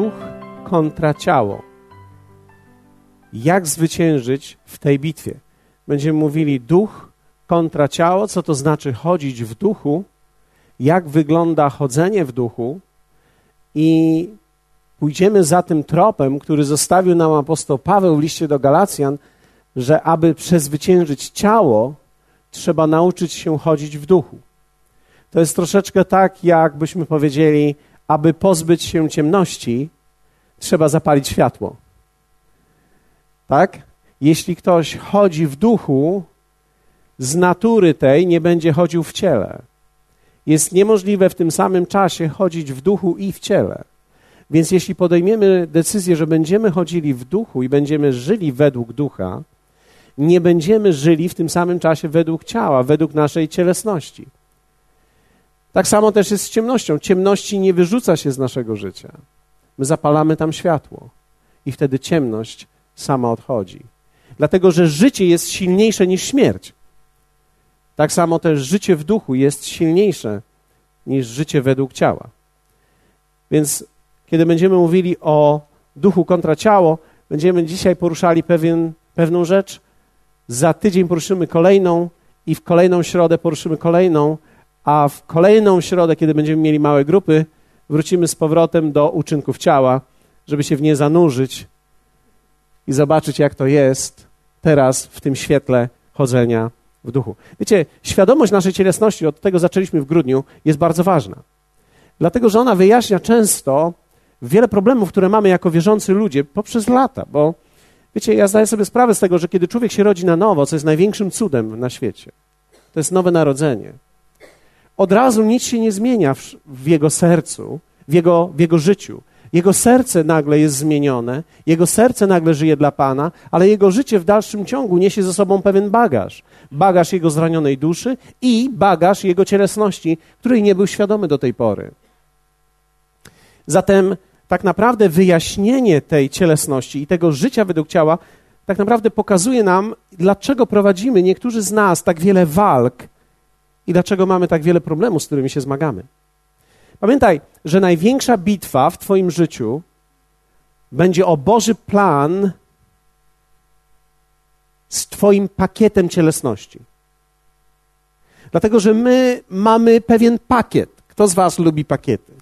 duch kontra ciało. Jak zwyciężyć w tej bitwie? Będziemy mówili duch kontra ciało, co to znaczy chodzić w duchu, jak wygląda chodzenie w duchu i pójdziemy za tym tropem, który zostawił nam apostoł Paweł w liście do Galacjan, że aby przezwyciężyć ciało, trzeba nauczyć się chodzić w duchu. To jest troszeczkę tak, jakbyśmy powiedzieli, aby pozbyć się ciemności, trzeba zapalić światło. Tak? Jeśli ktoś chodzi w duchu, z natury tej nie będzie chodził w ciele. Jest niemożliwe w tym samym czasie chodzić w duchu i w ciele. Więc jeśli podejmiemy decyzję, że będziemy chodzili w duchu i będziemy żyli według ducha, nie będziemy żyli w tym samym czasie według ciała, według naszej cielesności. Tak samo też jest z ciemnością. Ciemności nie wyrzuca się z naszego życia. My zapalamy tam światło i wtedy ciemność sama odchodzi. Dlatego, że życie jest silniejsze niż śmierć. Tak samo też życie w duchu jest silniejsze niż życie według ciała. Więc kiedy będziemy mówili o duchu kontra ciało, będziemy dzisiaj poruszali pewien, pewną rzecz, za tydzień poruszymy kolejną i w kolejną środę poruszymy kolejną, a w kolejną środę, kiedy będziemy mieli małe grupy, wrócimy z powrotem do uczynków ciała, żeby się w nie zanurzyć i zobaczyć, jak to jest teraz w tym świetle chodzenia w duchu. Wiecie, świadomość naszej cielesności, od tego zaczęliśmy w grudniu, jest bardzo ważna. Dlatego, że ona wyjaśnia często wiele problemów, które mamy jako wierzący ludzie poprzez lata, bo wiecie, ja zdaję sobie sprawę z tego, że kiedy człowiek się rodzi na nowo, co jest największym cudem na świecie, to jest nowe narodzenie. Od razu nic się nie zmienia w, jego sercu, w jego, w jego życiu. Jego serce nagle jest zmienione, jego serce nagle żyje dla Pana, ale jego życie w dalszym ciągu niesie ze sobą pewien bagaż. Bagaż jego zranionej duszy i bagaż jego cielesności, której nie był świadomy do tej pory. Zatem tak naprawdę wyjaśnienie tej cielesności i tego życia według ciała tak naprawdę pokazuje nam, dlaczego prowadzimy niektórzy z nas tak wiele walk i dlaczego mamy tak wiele problemów, z którymi się zmagamy. Pamiętaj, że największa bitwa w Twoim życiu będzie o Boży plan z Twoim pakietem cielesności. Dlatego, że my mamy pewien pakiet. Kto z Was lubi pakiety?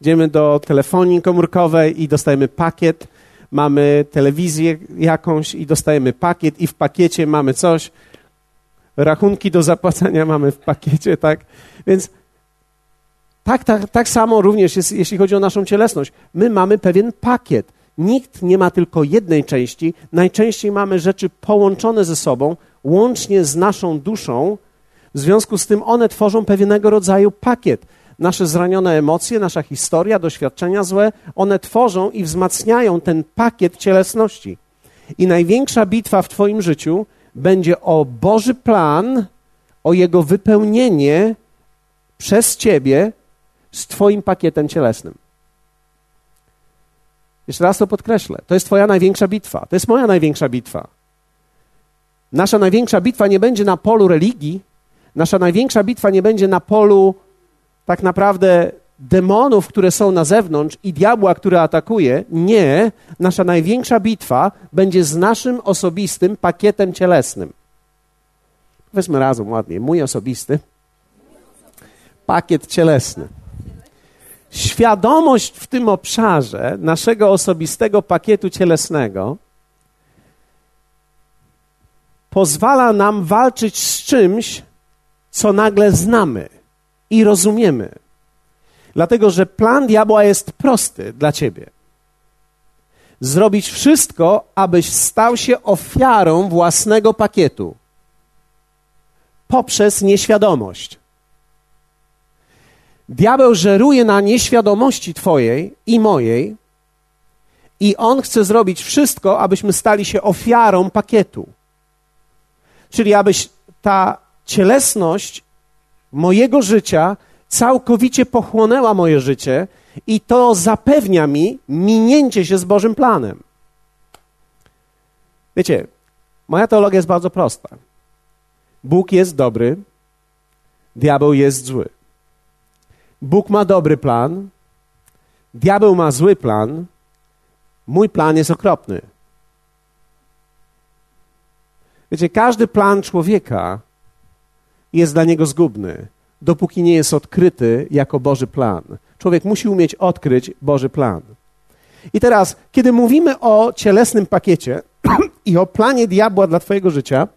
Idziemy do telefonii komórkowej i dostajemy pakiet. Mamy telewizję jakąś i dostajemy pakiet, i w pakiecie mamy coś. Rachunki do zapłacenia mamy w pakiecie, tak? Więc tak, tak, tak samo również jest, jeśli chodzi o naszą cielesność. My mamy pewien pakiet. Nikt nie ma tylko jednej części. Najczęściej mamy rzeczy połączone ze sobą, łącznie z naszą duszą. W związku z tym one tworzą pewnego rodzaju pakiet. Nasze zranione emocje, nasza historia, doświadczenia złe, one tworzą i wzmacniają ten pakiet cielesności. I największa bitwa w Twoim życiu będzie o Boży plan, o Jego wypełnienie przez Ciebie z Twoim pakietem cielesnym. Jeszcze raz to podkreślę. To jest Twoja największa bitwa. To jest moja największa bitwa. Nasza największa bitwa nie będzie na polu religii, nasza największa bitwa nie będzie na polu tak naprawdę demonów, które są na zewnątrz i diabła, który atakuje. Nie, nasza największa bitwa będzie z naszym osobistym pakietem cielesnym. Powiedzmy razem ładnie, mój osobisty pakiet cielesny. Świadomość w tym obszarze naszego osobistego pakietu cielesnego pozwala nam walczyć z czymś, co nagle znamy i rozumiemy. Dlatego, że plan diabła jest prosty dla ciebie. Zrobić wszystko, abyś stał się ofiarą własnego pakietu poprzez nieświadomość. Diabeł żeruje na nieświadomości Twojej i mojej, i on chce zrobić wszystko, abyśmy stali się ofiarą pakietu. Czyli abyś ta cielesność mojego życia całkowicie pochłonęła moje życie i to zapewnia mi minięcie się z Bożym planem. Wiecie, moja teologia jest bardzo prosta. Bóg jest dobry, diabeł jest zły. Bóg ma dobry plan, diabeł ma zły plan, mój plan jest okropny. Wiecie, każdy plan człowieka jest dla niego zgubny, dopóki nie jest odkryty jako Boży plan. Człowiek musi umieć odkryć Boży plan. I teraz, kiedy mówimy o cielesnym pakiecie i o planie diabła dla Twojego życia,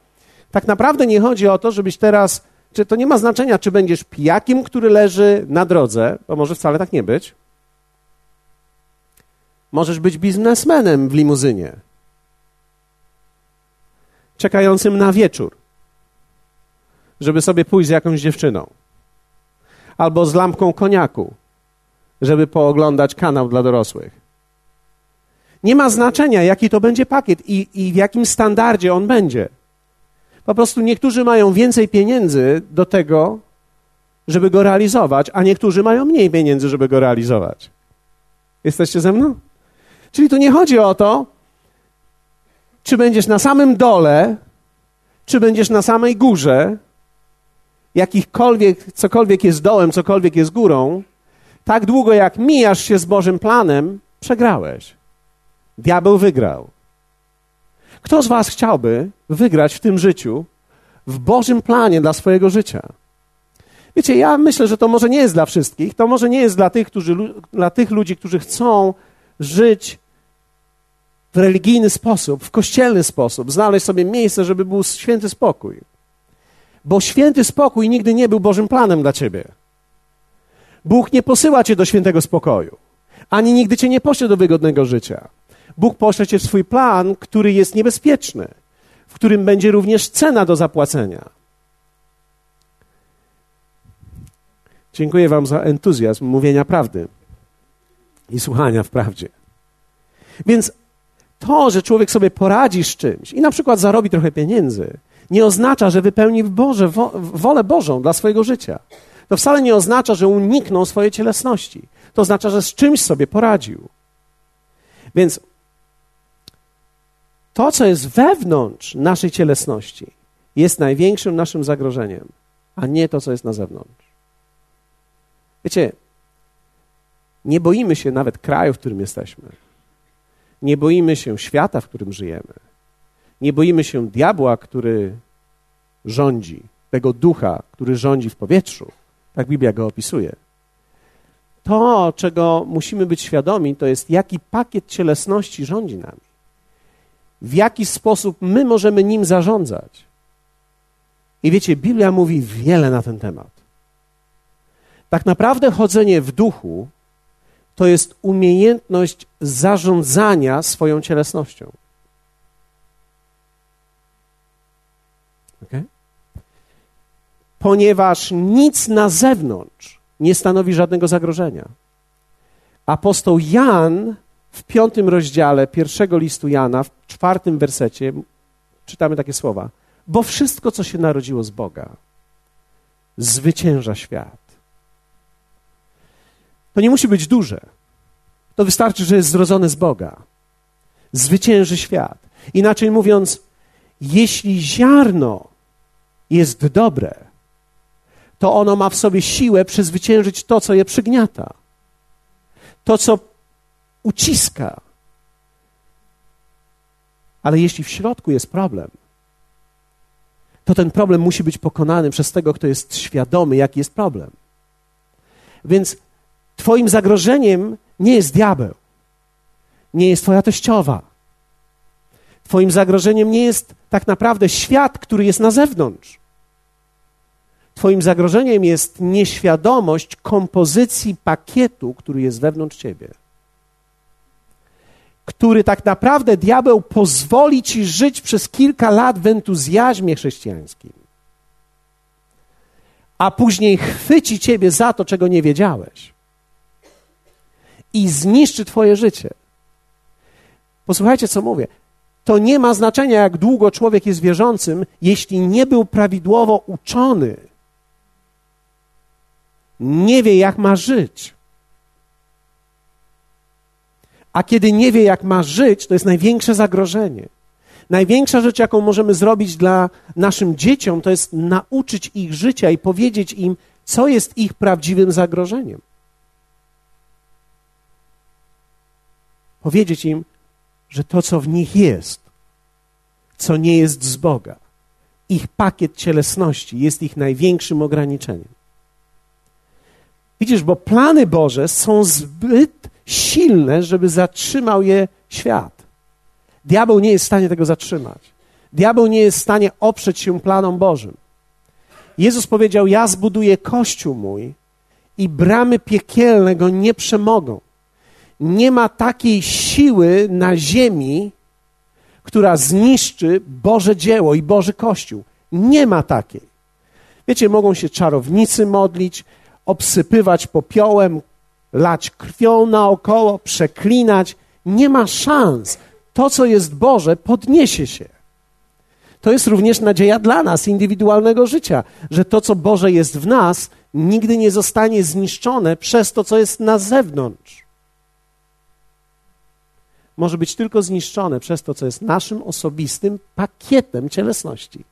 tak naprawdę nie chodzi o to, żebyś teraz, czy to nie ma znaczenia, czy będziesz pijakiem, który leży na drodze, bo może wcale tak nie być. Możesz być biznesmenem w limuzynie, czekającym na wieczór, żeby sobie pójść z jakąś dziewczyną, albo z lampką koniaku, żeby pooglądać kanał dla dorosłych. Nie ma znaczenia, jaki to będzie pakiet i, i w jakim standardzie on będzie. Po prostu niektórzy mają więcej pieniędzy do tego, żeby go realizować, a niektórzy mają mniej pieniędzy, żeby go realizować. Jesteście ze mną? Czyli tu nie chodzi o to, czy będziesz na samym dole, czy będziesz na samej górze, jakichkolwiek, cokolwiek jest dołem, cokolwiek jest górą, tak długo jak mijasz się z Bożym planem, przegrałeś. Diabeł wygrał. Kto z Was chciałby wygrać w tym życiu, w Bożym planie dla swojego życia? Wiecie, ja myślę, że to może nie jest dla wszystkich, to może nie jest dla tych, którzy, dla tych ludzi, którzy chcą żyć w religijny sposób, w kościelny sposób, znaleźć sobie miejsce, żeby był święty spokój. Bo święty spokój nigdy nie był Bożym planem dla ciebie. Bóg nie posyła cię do świętego spokoju, ani nigdy cię nie pośle do wygodnego życia. Bóg pośle cię w swój plan, który jest niebezpieczny, w którym będzie również cena do zapłacenia. Dziękuję Wam za entuzjazm mówienia prawdy i słuchania w prawdzie. Więc to, że człowiek sobie poradzi z czymś i na przykład zarobi trochę pieniędzy, nie oznacza, że wypełni Boże, wo, wolę Bożą dla swojego życia. To wcale nie oznacza, że uniknął swojej cielesności. To oznacza, że z czymś sobie poradził. Więc to, co jest wewnątrz naszej cielesności, jest największym naszym zagrożeniem, a nie to, co jest na zewnątrz. Wiecie, nie boimy się nawet kraju, w którym jesteśmy. Nie boimy się świata, w którym żyjemy. Nie boimy się diabła, który rządzi, tego ducha, który rządzi w powietrzu. Tak Biblia go opisuje. To, czego musimy być świadomi, to jest, jaki pakiet cielesności rządzi nami. W jaki sposób my możemy nim zarządzać. I wiecie, Biblia mówi wiele na ten temat. Tak naprawdę chodzenie w duchu to jest umiejętność zarządzania swoją cielesnością. Okay? Ponieważ nic na zewnątrz nie stanowi żadnego zagrożenia. Apostoł Jan w piątym rozdziale pierwszego listu Jana, w czwartym wersecie, czytamy takie słowa: Bo wszystko, co się narodziło z Boga, zwycięża świat. To nie musi być duże. To wystarczy, że jest zrodzone z Boga. Zwycięży świat. Inaczej mówiąc, jeśli ziarno jest dobre, to ono ma w sobie siłę przezwyciężyć to, co je przygniata. To, co uciska. Ale jeśli w środku jest problem, to ten problem musi być pokonany przez tego, kto jest świadomy, jaki jest problem. Więc Twoim zagrożeniem nie jest diabeł, nie jest Twoja teściowa. Twoim zagrożeniem nie jest tak naprawdę świat, który jest na zewnątrz. Twoim zagrożeniem jest nieświadomość kompozycji pakietu, który jest wewnątrz ciebie. Który tak naprawdę diabeł pozwoli ci żyć przez kilka lat w entuzjazmie chrześcijańskim, a później chwyci ciebie za to, czego nie wiedziałeś i zniszczy Twoje życie. Posłuchajcie, co mówię. To nie ma znaczenia, jak długo człowiek jest wierzącym, jeśli nie był prawidłowo uczony. Nie wie, jak ma żyć. A kiedy nie wie, jak ma żyć, to jest największe zagrożenie. Największa rzecz, jaką możemy zrobić dla naszym dzieciom, to jest nauczyć ich życia i powiedzieć im, co jest ich prawdziwym zagrożeniem. powiedzieć im, że to, co w nich jest, co nie jest z Boga, ich pakiet cielesności jest ich największym ograniczeniem. Widzisz, bo plany Boże są zbyt silne, żeby zatrzymał je świat. Diabeł nie jest w stanie tego zatrzymać. Diabeł nie jest w stanie oprzeć się planom Bożym. Jezus powiedział: Ja zbuduję kościół mój i bramy piekielne go nie przemogą. Nie ma takiej siły na ziemi, która zniszczy Boże dzieło i Boży Kościół. Nie ma takiej. Wiecie, mogą się czarownicy modlić, obsypywać popiołem, lać krwią naokoło, przeklinać. Nie ma szans. To, co jest Boże, podniesie się. To jest również nadzieja dla nas, indywidualnego życia, że to, co Boże jest w nas, nigdy nie zostanie zniszczone przez to, co jest na zewnątrz. Może być tylko zniszczone przez to, co jest naszym osobistym pakietem cielesności.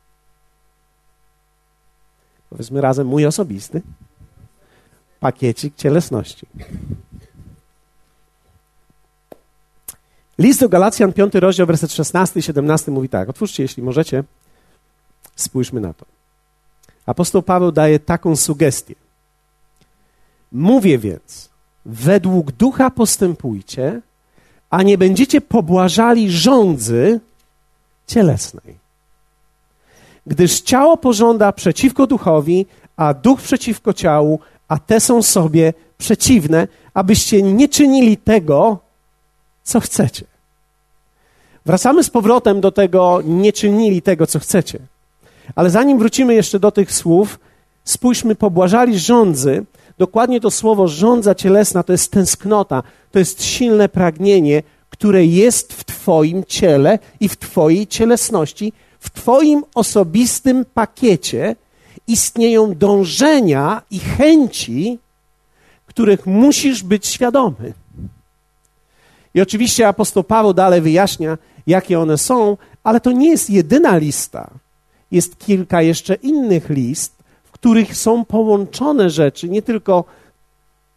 Powiedzmy razem mój osobisty pakiecik cielesności. List do Galacjan, 5 rozdział, werset 16 i 17 mówi tak. Otwórzcie, jeśli możecie. Spójrzmy na to. Apostoł Paweł daje taką sugestię. Mówię więc, według ducha postępujcie, a nie będziecie pobłażali rządzy cielesnej. Gdyż ciało pożąda przeciwko duchowi, a duch przeciwko ciału, a te są sobie przeciwne, abyście nie czynili tego, co chcecie. Wracamy z powrotem do tego, nie czynili tego, co chcecie. Ale zanim wrócimy jeszcze do tych słów, spójrzmy, pobłażali rządzy. Dokładnie to słowo rządza cielesna to jest tęsknota, to jest silne pragnienie, które jest w Twoim ciele i w Twojej cielesności, w Twoim osobistym pakiecie istnieją dążenia i chęci, których musisz być świadomy. I oczywiście apostoł Paweł dalej wyjaśnia, jakie one są, ale to nie jest jedyna lista. Jest kilka jeszcze innych list, w których są połączone rzeczy, nie tylko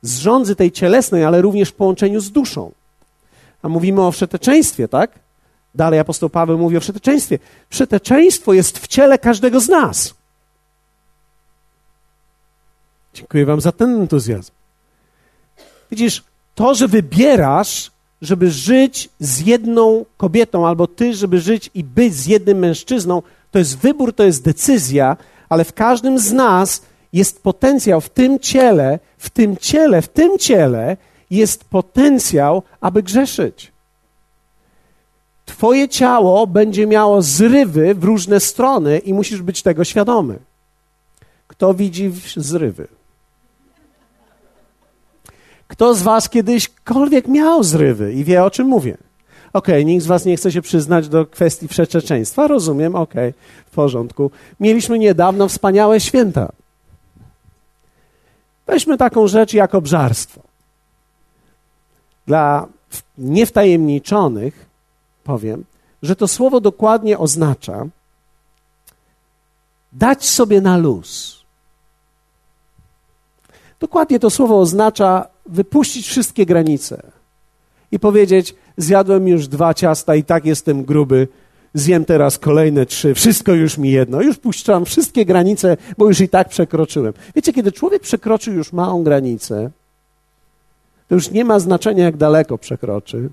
z rządzy tej cielesnej, ale również w połączeniu z duszą. A mówimy o wszeteczeństwie, tak? Dalej apostoł Paweł mówi o wszeteczeństwie. Wszeteczeństwo jest w ciele każdego z nas. Dziękuję Wam za ten entuzjazm. Widzisz, to, że wybierasz, żeby żyć z jedną kobietą, albo ty, żeby żyć i być z jednym mężczyzną, to jest wybór, to jest decyzja, ale w każdym z nas jest potencjał w tym ciele, w tym ciele, w tym ciele jest potencjał, aby grzeszyć. Twoje ciało będzie miało zrywy w różne strony i musisz być tego świadomy. Kto widzi zrywy? Kto z was kiedyśkolwiek miał zrywy i wie, o czym mówię? Okej, okay, nikt z was nie chce się przyznać do kwestii przeczeczeństwa. Rozumiem, okej, okay, w porządku. Mieliśmy niedawno wspaniałe święta. Weźmy taką rzecz jak obżarstwo. Dla niewtajemniczonych powiem, że to słowo dokładnie oznacza dać sobie na luz. Dokładnie to słowo oznacza wypuścić wszystkie granice i powiedzieć: Zjadłem już dwa ciasta i tak jestem gruby, zjem teraz kolejne trzy, wszystko już mi jedno, już puszczam wszystkie granice, bo już i tak przekroczyłem. Wiecie, kiedy człowiek przekroczy już małą granicę, to już nie ma znaczenia, jak daleko przekroczy,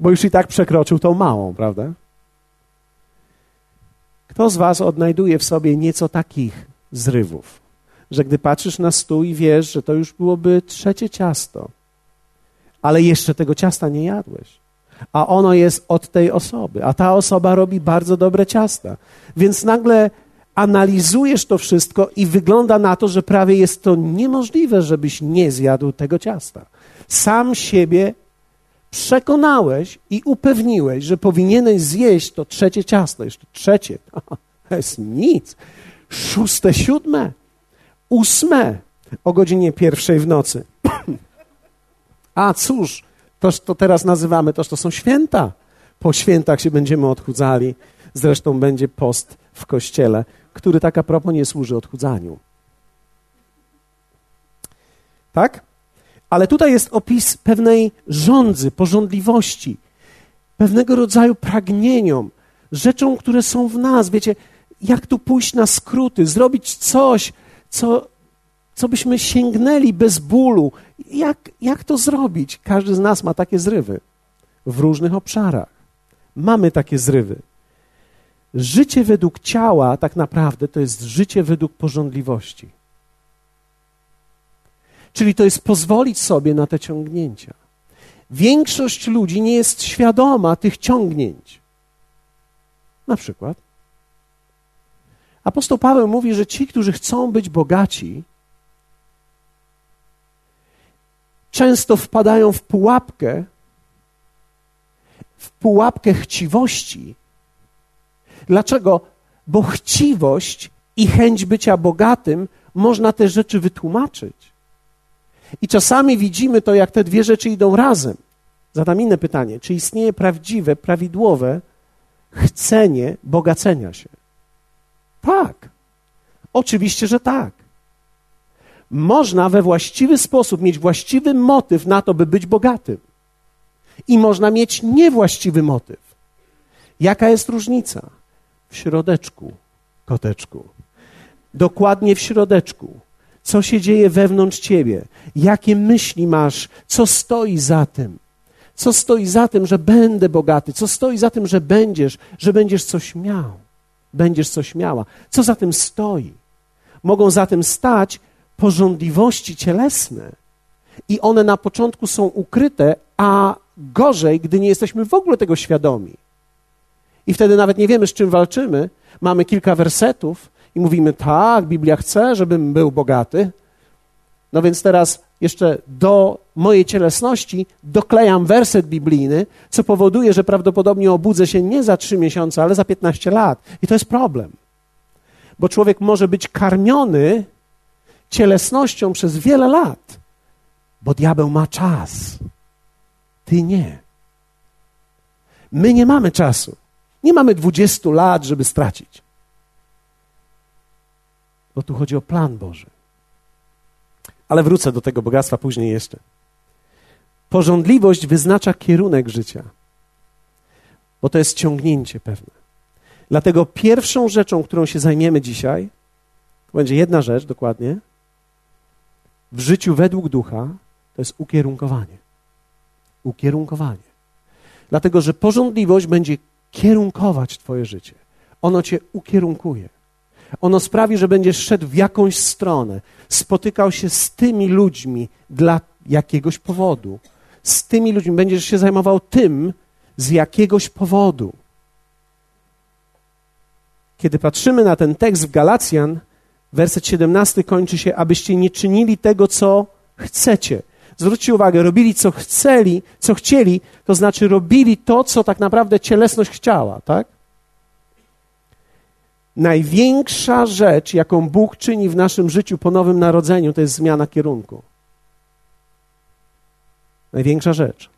bo już i tak przekroczył tą małą, prawda? Kto z Was odnajduje w sobie nieco takich zrywów? Że gdy patrzysz na stół i wiesz, że to już byłoby trzecie ciasto, ale jeszcze tego ciasta nie jadłeś, a ono jest od tej osoby, a ta osoba robi bardzo dobre ciasta. Więc nagle analizujesz to wszystko i wygląda na to, że prawie jest to niemożliwe, żebyś nie zjadł tego ciasta. Sam siebie przekonałeś i upewniłeś, że powinieneś zjeść to trzecie ciasto, jeszcze trzecie. To jest nic. Szóste, siódme ósme o godzinie pierwszej w nocy. A cóż, toż to teraz nazywamy, toż to są święta. Po świętach się będziemy odchudzali. Zresztą będzie post w kościele, który tak a propos nie służy odchudzaniu. Tak? Ale tutaj jest opis pewnej rządzy, porządliwości, pewnego rodzaju pragnieniom, rzeczom, które są w nas. Wiecie, jak tu pójść na skróty, zrobić coś, co, co byśmy sięgnęli bez bólu. Jak, jak to zrobić? Każdy z nas ma takie zrywy w różnych obszarach. Mamy takie zrywy. Życie według ciała tak naprawdę to jest życie według porządliwości. Czyli to jest pozwolić sobie na te ciągnięcia. Większość ludzi nie jest świadoma tych ciągnięć. Na przykład, apostoł Paweł mówi, że ci, którzy chcą być bogaci, często wpadają w pułapkę, w pułapkę chciwości. Dlaczego? Bo chciwość i chęć bycia bogatym można te rzeczy wytłumaczyć. I czasami widzimy to, jak te dwie rzeczy idą razem. Zadam inne pytanie: czy istnieje prawdziwe, prawidłowe chcenie bogacenia się? Tak. Oczywiście, że tak. Można we właściwy sposób mieć właściwy motyw na to, by być bogatym. I można mieć niewłaściwy motyw. Jaka jest różnica? W środeczku, koteczku. Dokładnie w środeczku co się dzieje wewnątrz ciebie, jakie myśli masz, co stoi za tym. Co stoi za tym, że będę bogaty, co stoi za tym, że będziesz, że będziesz coś miał, będziesz coś miała. Co za tym stoi? Mogą za tym stać porządliwości cielesne i one na początku są ukryte, a gorzej, gdy nie jesteśmy w ogóle tego świadomi. I wtedy nawet nie wiemy, z czym walczymy. Mamy kilka wersetów, i mówimy, tak, Biblia chce, żebym był bogaty. No więc teraz jeszcze do mojej cielesności doklejam werset biblijny, co powoduje, że prawdopodobnie obudzę się nie za trzy miesiące, ale za 15 lat. I to jest problem. Bo człowiek może być karmiony cielesnością przez wiele lat, bo diabeł ma czas. Ty nie. My nie mamy czasu. Nie mamy 20 lat, żeby stracić bo tu chodzi o plan Boży. Ale wrócę do tego bogactwa później jeszcze. Porządliwość wyznacza kierunek życia, bo to jest ciągnięcie pewne. Dlatego pierwszą rzeczą, którą się zajmiemy dzisiaj, to będzie jedna rzecz dokładnie, w życiu według ducha, to jest ukierunkowanie. Ukierunkowanie. Dlatego, że porządliwość będzie kierunkować Twoje życie. Ono Cię ukierunkuje. Ono sprawi, że będziesz szedł w jakąś stronę, spotykał się z tymi ludźmi dla jakiegoś powodu. Z tymi ludźmi będziesz się zajmował tym z jakiegoś powodu. Kiedy patrzymy na ten tekst w Galacjan, werset 17 kończy się, abyście nie czynili tego, co chcecie. Zwróćcie uwagę, robili co chcieli, co chcieli, to znaczy robili to, co tak naprawdę cielesność chciała, tak? Największa rzecz, jaką Bóg czyni w naszym życiu po nowym narodzeniu, to jest zmiana kierunku. Największa rzecz.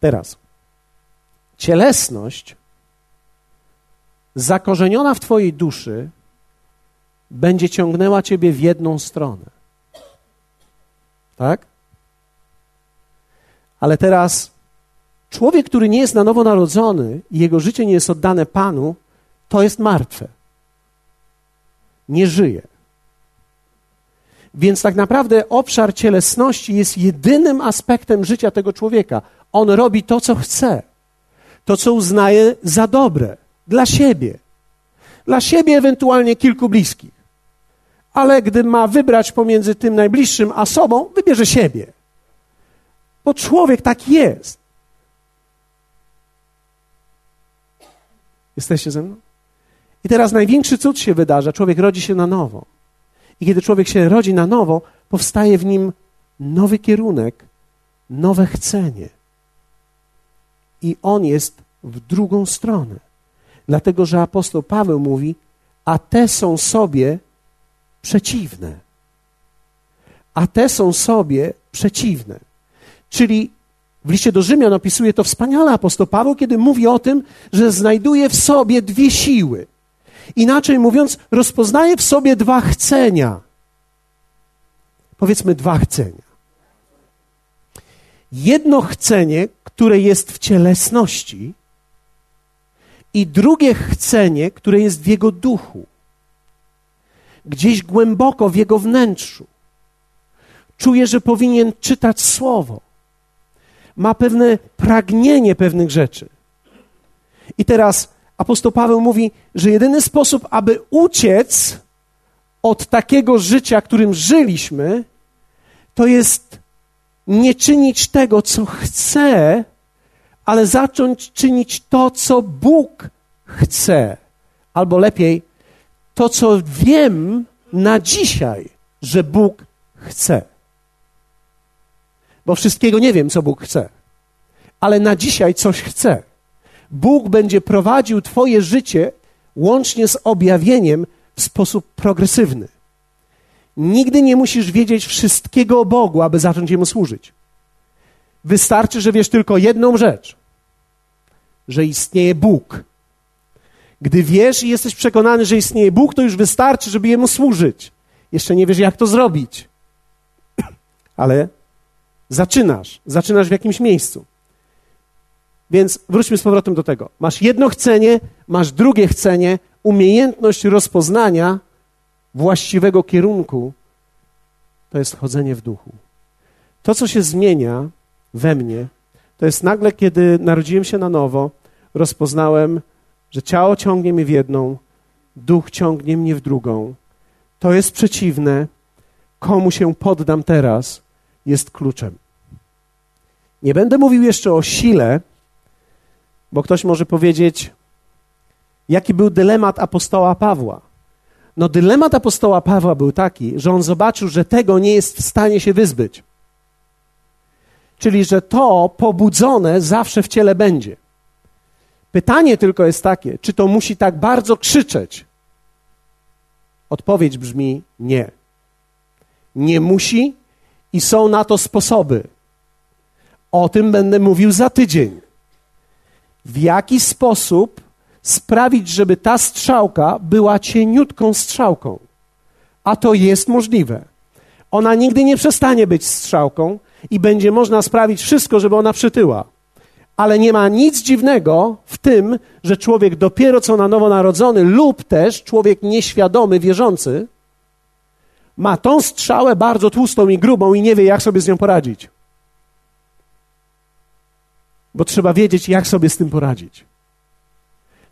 Teraz, cielesność zakorzeniona w Twojej duszy będzie ciągnęła Ciebie w jedną stronę. Tak? Ale teraz człowiek, który nie jest na nowo narodzony i jego życie nie jest oddane Panu, to jest martwe. Nie żyje. Więc tak naprawdę obszar cielesności jest jedynym aspektem życia tego człowieka. On robi to, co chce, to, co uznaje za dobre dla siebie. Dla siebie, ewentualnie kilku bliskich. Ale gdy ma wybrać pomiędzy tym najbliższym a sobą, wybierze siebie. Bo człowiek tak jest. Jesteście ze mną? I teraz największy cud się wydarza. Człowiek rodzi się na nowo. I kiedy człowiek się rodzi na nowo, powstaje w nim nowy kierunek, nowe chcenie. I on jest w drugą stronę. Dlatego, że apostoł Paweł mówi, a te są sobie przeciwne. A te są sobie przeciwne. Czyli w liście do Rzymian opisuje to wspaniale apostoł Paweł, kiedy mówi o tym, że znajduje w sobie dwie siły – Inaczej mówiąc, rozpoznaje w sobie dwa chcenia. Powiedzmy dwa chcenia. jedno chcenie, które jest w cielesności, i drugie chcenie, które jest w jego duchu, gdzieś głęboko w jego wnętrzu. Czuje, że powinien czytać słowo. Ma pewne pragnienie pewnych rzeczy. I teraz apostoł Paweł mówi, że jedyny sposób, aby uciec od takiego życia, którym żyliśmy, to jest nie czynić tego, co chce, ale zacząć czynić to, co Bóg chce. Albo lepiej, to, co wiem na dzisiaj, że Bóg chce. Bo wszystkiego nie wiem, co Bóg chce, ale na dzisiaj coś chce. Bóg będzie prowadził Twoje życie łącznie z objawieniem w sposób progresywny. Nigdy nie musisz wiedzieć wszystkiego o Bogu, aby zacząć Jemu służyć. Wystarczy, że wiesz tylko jedną rzecz: że istnieje Bóg. Gdy wiesz i jesteś przekonany, że istnieje Bóg, to już wystarczy, żeby Jemu służyć. Jeszcze nie wiesz, jak to zrobić. Ale zaczynasz. Zaczynasz w jakimś miejscu. Więc wróćmy z powrotem do tego. Masz jedno chcenie, masz drugie chcenie, umiejętność rozpoznania właściwego kierunku. To jest chodzenie w duchu. To, co się zmienia we mnie, to jest nagle, kiedy narodziłem się na nowo, rozpoznałem, że ciało ciągnie mnie w jedną, duch ciągnie mnie w drugą. To jest przeciwne. Komu się poddam teraz, jest kluczem. Nie będę mówił jeszcze o sile, bo ktoś może powiedzieć, jaki był dylemat apostoła Pawła. No, dylemat apostoła Pawła był taki, że on zobaczył, że tego nie jest w stanie się wyzbyć. Czyli, że to pobudzone zawsze w ciele będzie. Pytanie tylko jest takie, czy to musi tak bardzo krzyczeć? Odpowiedź brzmi nie. Nie musi i są na to sposoby. O tym będę mówił za tydzień. W jaki sposób sprawić, żeby ta strzałka była cieniutką strzałką? A to jest możliwe. Ona nigdy nie przestanie być strzałką i będzie można sprawić wszystko, żeby ona przytyła. Ale nie ma nic dziwnego w tym, że człowiek dopiero co na nowo narodzony lub też człowiek nieświadomy, wierzący, ma tą strzałę bardzo tłustą i grubą i nie wie, jak sobie z nią poradzić. Bo trzeba wiedzieć, jak sobie z tym poradzić.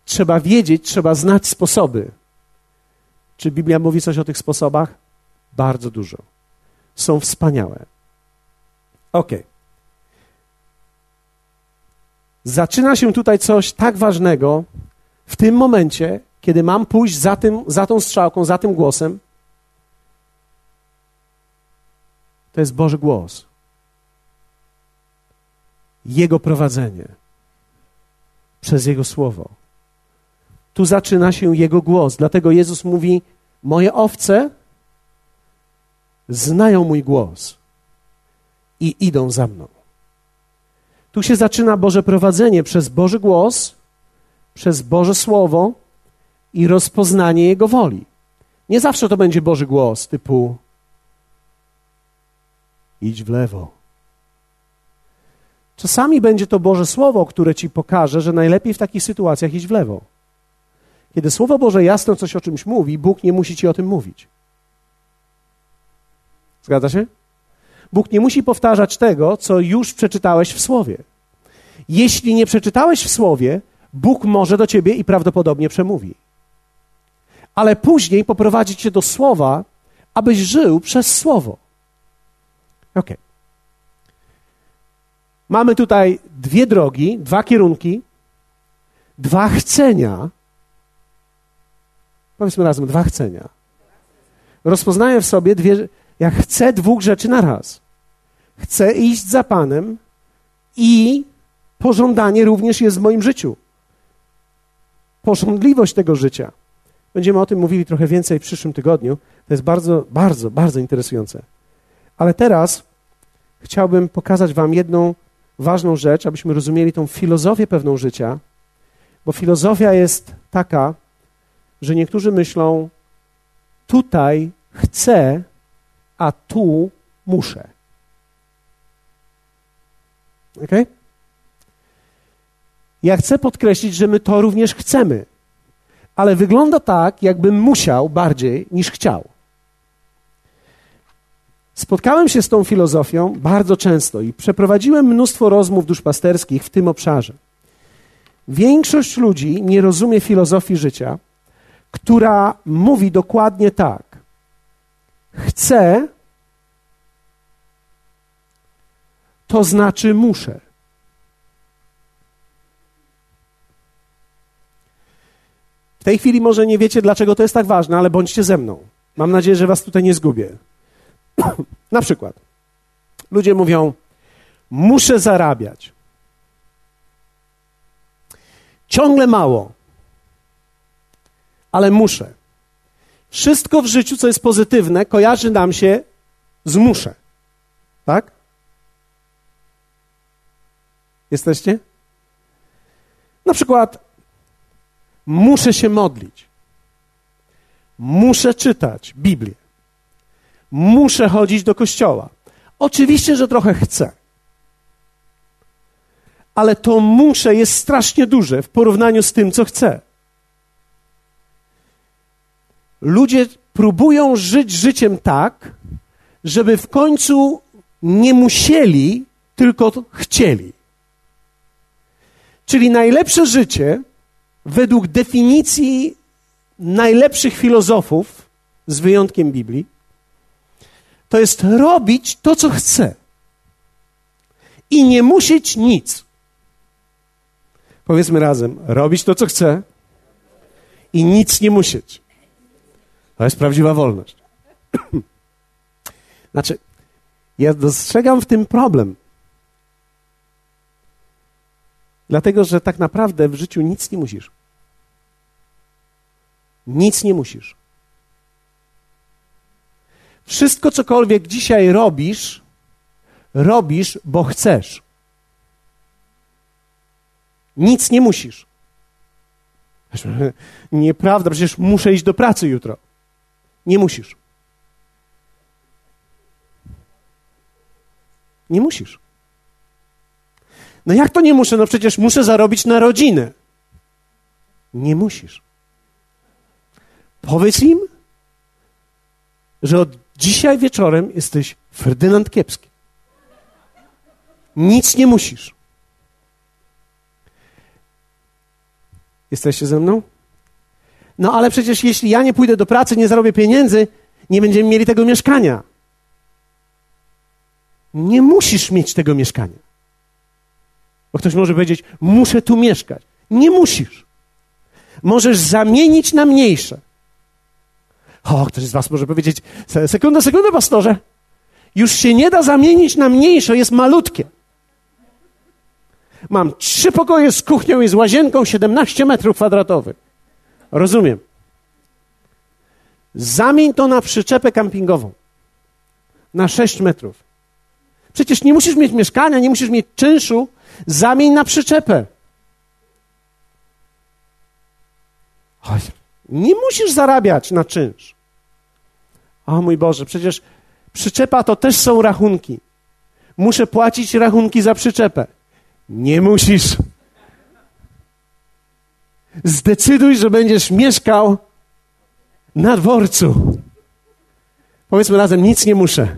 Trzeba wiedzieć, trzeba znać sposoby. Czy Biblia mówi coś o tych sposobach? Bardzo dużo. Są wspaniałe. Ok. Zaczyna się tutaj coś tak ważnego w tym momencie, kiedy mam pójść za, tym, za tą strzałką, za tym głosem. To jest Boży głos. Jego prowadzenie przez Jego słowo. Tu zaczyna się Jego głos. Dlatego Jezus mówi: Moje owce znają mój głos i idą za mną. Tu się zaczyna Boże prowadzenie przez Boży głos, przez Boże Słowo i rozpoznanie Jego woli. Nie zawsze to będzie Boży głos typu idź w lewo. Czasami będzie to Boże Słowo, które ci pokaże, że najlepiej w takich sytuacjach iść w lewo. Kiedy Słowo Boże jasno coś o czymś mówi, Bóg nie musi ci o tym mówić. Zgadza się? Bóg nie musi powtarzać tego, co już przeczytałeś w Słowie. Jeśli nie przeczytałeś w Słowie, Bóg może do ciebie i prawdopodobnie przemówi. Ale później poprowadzi cię do Słowa, abyś żył przez Słowo. Ok. Mamy tutaj dwie drogi, dwa kierunki, dwa chcenia. Powiedzmy razem, dwa chcenia. Rozpoznaję w sobie dwie, ja chcę dwóch rzeczy na raz. Chcę iść za Panem i pożądanie również jest w moim życiu. Pożądliwość tego życia. Będziemy o tym mówili trochę więcej w przyszłym tygodniu. To jest bardzo, bardzo, bardzo interesujące. Ale teraz chciałbym pokazać Wam jedną ważną rzecz, abyśmy rozumieli tą filozofię pewną życia, bo filozofia jest taka, że niektórzy myślą, tutaj chcę, a tu muszę. Ok? Ja chcę podkreślić, że my to również chcemy, ale wygląda tak, jakbym musiał bardziej niż chciał. Spotkałem się z tą filozofią bardzo często i przeprowadziłem mnóstwo rozmów duszpasterskich w tym obszarze. Większość ludzi nie rozumie filozofii życia, która mówi dokładnie tak. Chcę, to znaczy muszę. W tej chwili może nie wiecie, dlaczego to jest tak ważne, ale bądźcie ze mną. Mam nadzieję, że was tutaj nie zgubię. Na przykład, ludzie mówią: Muszę zarabiać. Ciągle mało, ale muszę. Wszystko w życiu, co jest pozytywne, kojarzy nam się z muszę. Tak? Jesteście? Na przykład, muszę się modlić. Muszę czytać Biblię. Muszę chodzić do kościoła. Oczywiście, że trochę chcę. Ale to muszę jest strasznie duże w porównaniu z tym, co chcę. Ludzie próbują żyć życiem tak, żeby w końcu nie musieli, tylko chcieli. Czyli najlepsze życie, według definicji najlepszych filozofów, z wyjątkiem Biblii, to jest robić to, co chce. I nie musieć nic. Powiedzmy razem, robić to, co chce i nic nie musieć. To jest prawdziwa wolność. znaczy, ja dostrzegam w tym problem. Dlatego, że tak naprawdę w życiu nic nie musisz. Nic nie musisz. Wszystko, cokolwiek dzisiaj robisz, robisz, bo chcesz. Nic nie musisz. Nieprawda, przecież muszę iść do pracy jutro. Nie musisz. Nie musisz. No jak to nie muszę? No przecież muszę zarobić na rodzinę. Nie musisz. Powiedz im, że od dzisiaj wieczorem jesteś Ferdynand Kiepski. Nic nie musisz. Jesteście ze mną? No ale przecież jeśli ja nie pójdę do pracy, nie zarobię pieniędzy, nie będziemy mieli tego mieszkania. Nie musisz mieć tego mieszkania. Bo ktoś może powiedzieć, muszę tu mieszkać. Nie musisz. Możesz zamienić na mniejsze. O, ktoś z Was może powiedzieć, sekundę, sekundę, pastorze. Już się nie da zamienić na mniejsze, jest malutkie. Mam trzy pokoje z kuchnią i z łazienką, 17 metrów kwadratowych. Rozumiem. Zamień to na przyczepę kampingową. Na 6 metrów. Przecież nie musisz mieć mieszkania, nie musisz mieć czynszu. Zamień na przyczepę. Chodź. Nie musisz zarabiać na czynsz. O mój Boże, przecież przyczepa to też są rachunki. Muszę płacić rachunki za przyczepę. Nie musisz. Zdecyduj, że będziesz mieszkał na dworcu. Powiedzmy razem, nic nie muszę.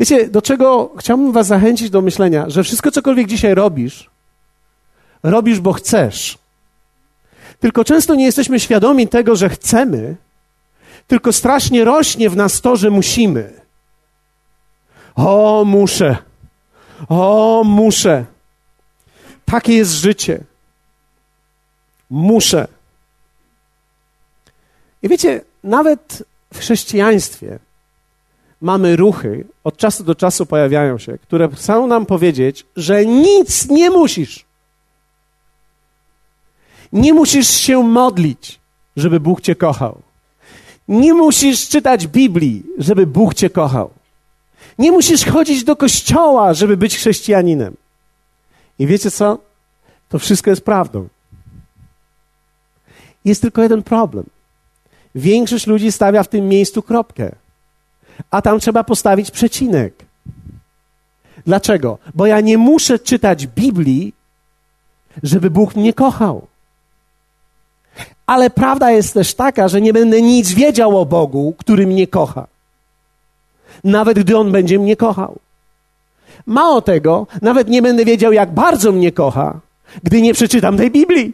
Wiecie, do czego chciałbym Was zachęcić do myślenia, że wszystko, cokolwiek dzisiaj robisz, robisz, bo chcesz. Tylko często nie jesteśmy świadomi tego, że chcemy, tylko strasznie rośnie w nas to, że musimy. O, muszę. O, muszę. Takie jest życie. Muszę. I wiecie, nawet w chrześcijaństwie mamy ruchy, od czasu do czasu pojawiają się, które chcą nam powiedzieć, że nic nie musisz. Nie musisz się modlić, żeby Bóg Cię kochał. Nie musisz czytać Biblii, żeby Bóg Cię kochał. Nie musisz chodzić do kościoła, żeby być chrześcijaninem. I wiecie co? To wszystko jest prawdą. Jest tylko jeden problem. Większość ludzi stawia w tym miejscu kropkę, a tam trzeba postawić przecinek. Dlaczego? Bo ja nie muszę czytać Biblii, żeby Bóg mnie kochał. Ale prawda jest też taka, że nie będę nic wiedział o Bogu, który mnie kocha. Nawet gdy On będzie mnie kochał. Mało tego, nawet nie będę wiedział, jak bardzo mnie kocha, gdy nie przeczytam tej Biblii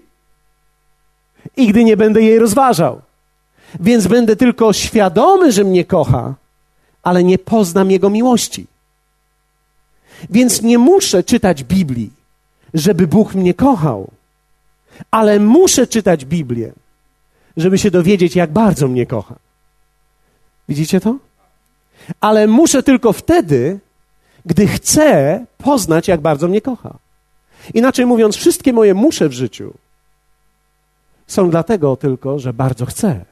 i gdy nie będę jej rozważał. Więc będę tylko świadomy, że mnie kocha, ale nie poznam Jego miłości. Więc nie muszę czytać Biblii, żeby Bóg mnie kochał, ale muszę czytać Biblię, żeby się dowiedzieć, jak bardzo mnie kocha. Widzicie to? Ale muszę tylko wtedy, gdy chcę poznać, jak bardzo mnie kocha. Inaczej mówiąc, wszystkie moje muszę w życiu są dlatego tylko, że bardzo chcę.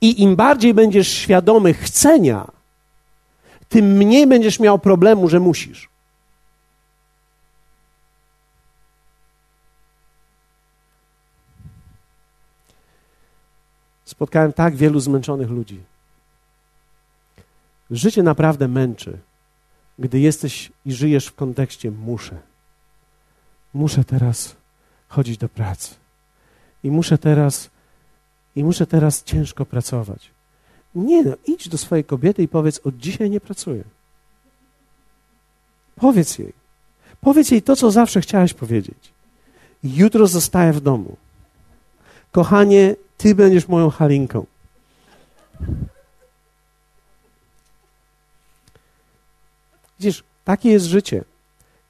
I im bardziej będziesz świadomy chcenia, tym mniej będziesz miał problemu, że musisz. Spotkałem tak wielu zmęczonych ludzi. Życie naprawdę męczy, gdy jesteś i żyjesz w kontekście muszę. Muszę teraz chodzić do pracy. I muszę teraz, i muszę teraz ciężko pracować. Nie, no, idź do swojej kobiety i powiedz: Od dzisiaj nie pracuję. Powiedz jej. Powiedz jej to, co zawsze chciałeś powiedzieć. Jutro zostaję w domu. Kochanie, ty będziesz moją halinką. Widzisz, takie jest życie.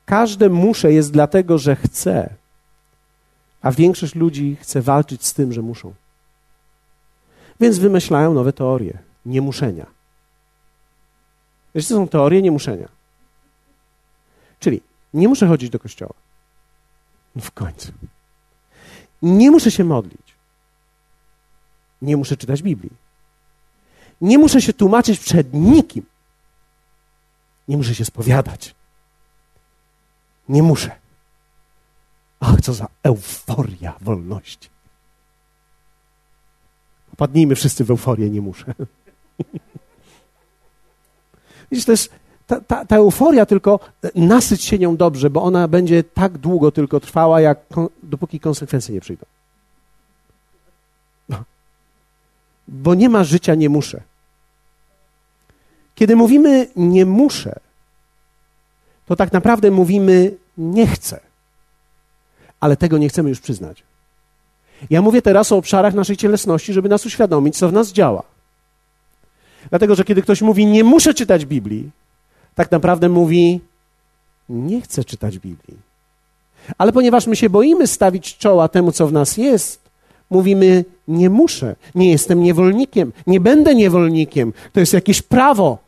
Każde muszę jest dlatego, że chce, a większość ludzi chce walczyć z tym, że muszą. Więc wymyślają nowe teorie niemuszenia. Wiesz, to są teorie niemuszenia. Czyli nie muszę chodzić do kościoła. No w końcu. Nie muszę się modlić. Nie muszę czytać Biblii. Nie muszę się tłumaczyć przed nikim. Nie muszę się spowiadać. Nie muszę. Ach, co za euforia wolności. Popadnijmy wszyscy w euforię, nie muszę. Widzisz, to jest ta, ta, ta, euforia, tylko nasyć się nią dobrze, bo ona będzie tak długo tylko trwała, jak, dopóki konsekwencje nie przyjdą. No. Bo nie ma życia, nie muszę. Kiedy mówimy nie muszę, to tak naprawdę mówimy nie chcę. Ale tego nie chcemy już przyznać. Ja mówię teraz o obszarach naszej cielesności, żeby nas uświadomić, co w nas działa. Dlatego, że kiedy ktoś mówi, nie muszę czytać Biblii, tak naprawdę mówi, nie chcę czytać Biblii. Ale ponieważ my się boimy stawić czoła temu, co w nas jest, mówimy, nie muszę, nie jestem niewolnikiem, nie będę niewolnikiem, to jest jakieś prawo.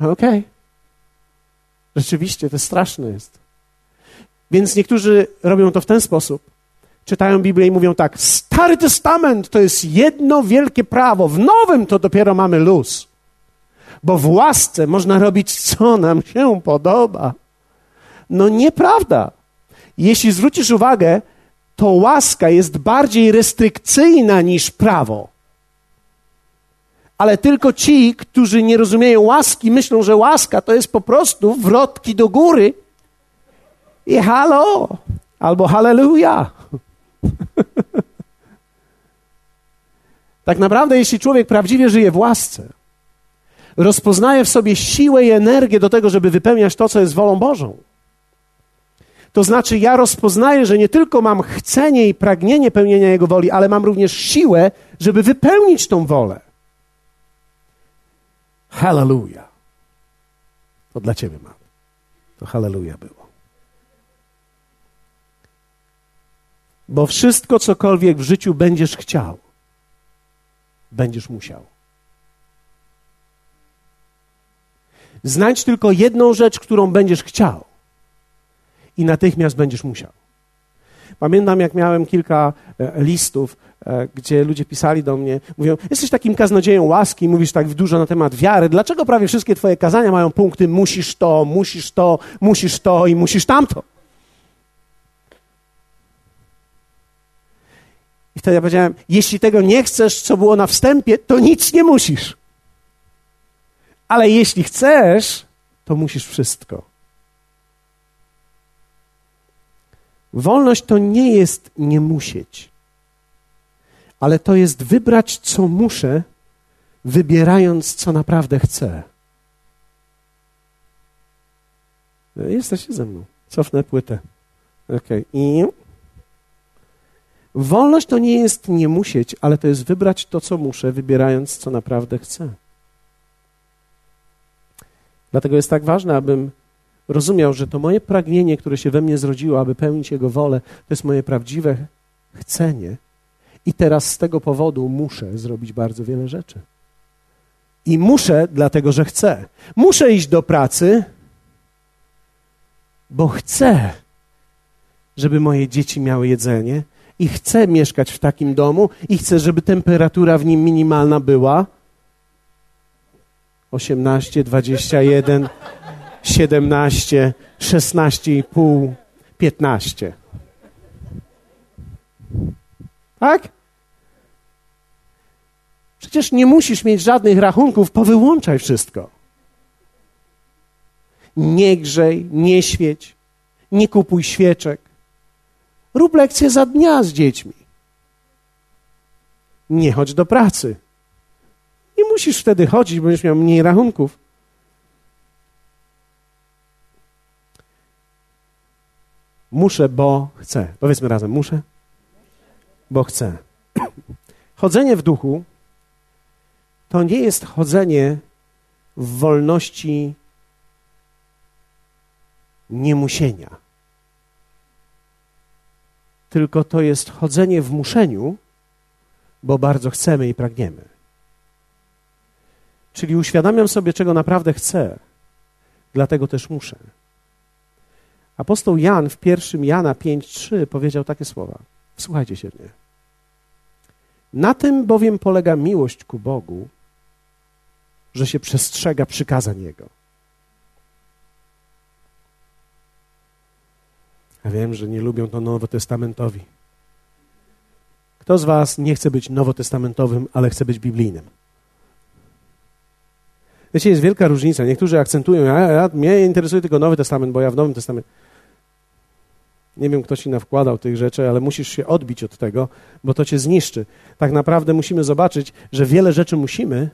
Okej. Okay. Rzeczywiście, to straszne jest. Więc niektórzy robią to w ten sposób. Czytają Biblię i mówią tak: Stary Testament to jest jedno wielkie prawo, w nowym to dopiero mamy luz. Bo w łasce można robić, co nam się podoba. No nieprawda. Jeśli zwrócisz uwagę, to łaska jest bardziej restrykcyjna niż prawo. Ale tylko ci, którzy nie rozumieją łaski, myślą, że łaska to jest po prostu wrotki do góry i halo, albo halleluja. tak naprawdę, jeśli człowiek prawdziwie żyje w łasce, rozpoznaje w sobie siłę i energię do tego, żeby wypełniać to, co jest wolą Bożą. To znaczy, ja rozpoznaję, że nie tylko mam chcenie i pragnienie pełnienia Jego woli, ale mam również siłę, żeby wypełnić tą wolę. Hallelujah. To dla Ciebie mam. To hallelujah było. Bo wszystko, cokolwiek w życiu będziesz chciał, będziesz musiał. Znajdź tylko jedną rzecz, którą będziesz chciał, i natychmiast będziesz musiał. Pamiętam, jak miałem kilka e, listów, e, gdzie ludzie pisali do mnie, mówią, jesteś takim kaznodzieją łaski, mówisz tak dużo na temat wiary, dlaczego prawie wszystkie twoje kazania mają punkty musisz to, musisz to, musisz to i musisz tamto? I wtedy ja powiedziałem, jeśli tego nie chcesz, co było na wstępie, to nic nie musisz. Ale jeśli chcesz, to musisz wszystko. Wolność to nie jest nie musieć, ale to jest wybrać, co muszę, wybierając, co naprawdę chcę. Jesteście ze mną. Cofnę płytę. Okay. I wolność to nie jest nie musieć, ale to jest wybrać to, co muszę, wybierając, co naprawdę chcę. Dlatego jest tak ważne, abym rozumiał, że to moje pragnienie, które się we mnie zrodziło, aby pełnić Jego wolę, to jest moje prawdziwe chcenie. I teraz z tego powodu muszę zrobić bardzo wiele rzeczy. I muszę, dlatego że chcę. Muszę iść do pracy, bo chcę, żeby moje dzieci miały jedzenie i chcę mieszkać w takim domu i chcę, żeby temperatura w nim minimalna była 18, 21, 17, 16,5, 15. Tak? Przecież nie musisz mieć żadnych rachunków, powyłączaj wszystko. Nie grzej, nie świeć, nie kupuj świeczek. Rób lekcje za dnia z dziećmi. Nie chodź do pracy. Nie musisz wtedy chodzić, będziesz miał mniej rachunków. Muszę, bo chcę. Powiedzmy razem, muszę, bo chcę. Chodzenie w duchu to nie jest chodzenie w wolności niemusienia. Tylko to jest chodzenie w muszeniu, bo bardzo chcemy i pragniemy. Czyli uświadamiam sobie, czego naprawdę chcę, dlatego też muszę. Apostoł Jan w pierwszym Jana 5:3 powiedział takie słowa. Słuchajcie się mnie. Na tym bowiem polega miłość ku Bogu, że się przestrzega przykazań Jego. Ja wiem, że nie lubią to nowotestamentowi. Kto z Was nie chce być nowotestamentowym, ale chce być biblijnym? Wiecie, jest wielka różnica. Niektórzy akcentują, ja, ja, mnie interesuje tylko Nowy Testament, bo ja w Nowym Testamencie. Nie wiem, kto ci nawkładał tych rzeczy, ale musisz się odbić od tego, bo to cię zniszczy. Tak naprawdę musimy zobaczyć, że wiele rzeczy musimy,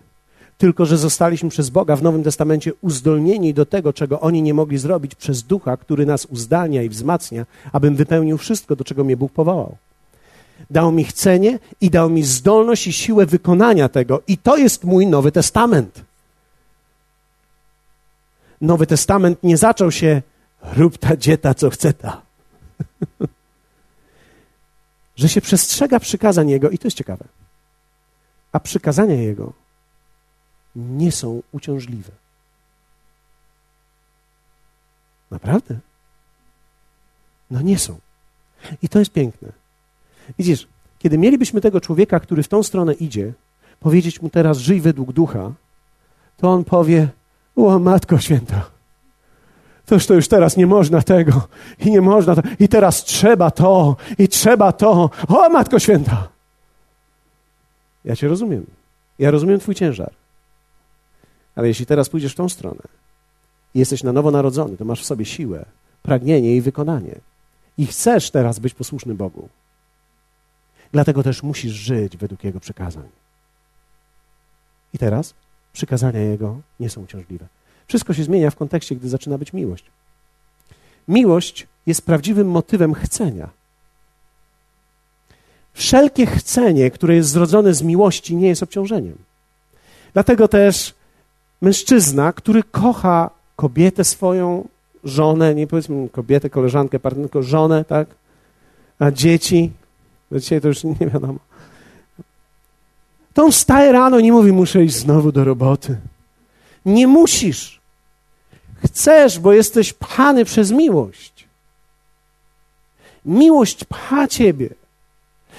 tylko że zostaliśmy przez Boga w Nowym Testamencie uzdolnieni do tego, czego oni nie mogli zrobić przez Ducha, który nas uzdalnia i wzmacnia, abym wypełnił wszystko, do czego mnie Bóg powołał. Dał mi chcenie i dał mi zdolność i siłę wykonania tego. I to jest mój Nowy Testament. Nowy Testament nie zaczął się rób ta dzieta, co chce ta. że się przestrzega przykazań Jego i to jest ciekawe. A przykazania Jego nie są uciążliwe. Naprawdę? No nie są. I to jest piękne. Widzisz, kiedy mielibyśmy tego człowieka, który w tą stronę idzie, powiedzieć mu teraz żyj według ducha, to on powie, o Matko Święta, To już teraz nie można tego i nie można to, i teraz trzeba to i trzeba to. O Matko Święta! Ja Cię rozumiem. Ja rozumiem Twój ciężar. Ale jeśli teraz pójdziesz w tą stronę i jesteś na nowo narodzony, to masz w sobie siłę, pragnienie i wykonanie. I chcesz teraz być posłuszny Bogu. Dlatego też musisz żyć według Jego przykazań. I teraz przykazania Jego nie są uciążliwe. Wszystko się zmienia w kontekście, gdy zaczyna być miłość. Miłość jest prawdziwym motywem chcenia. Wszelkie chcenie, które jest zrodzone z miłości, nie jest obciążeniem. Dlatego też mężczyzna, który kocha kobietę swoją, żonę, nie powiedzmy kobietę, koleżankę, partnerkę, żonę, tak? A dzieci, dzisiaj to już nie wiadomo. To on wstaje rano i nie mówi, muszę iść znowu do roboty. Nie musisz. Chcesz, bo jesteś pchany przez miłość. Miłość pcha ciebie.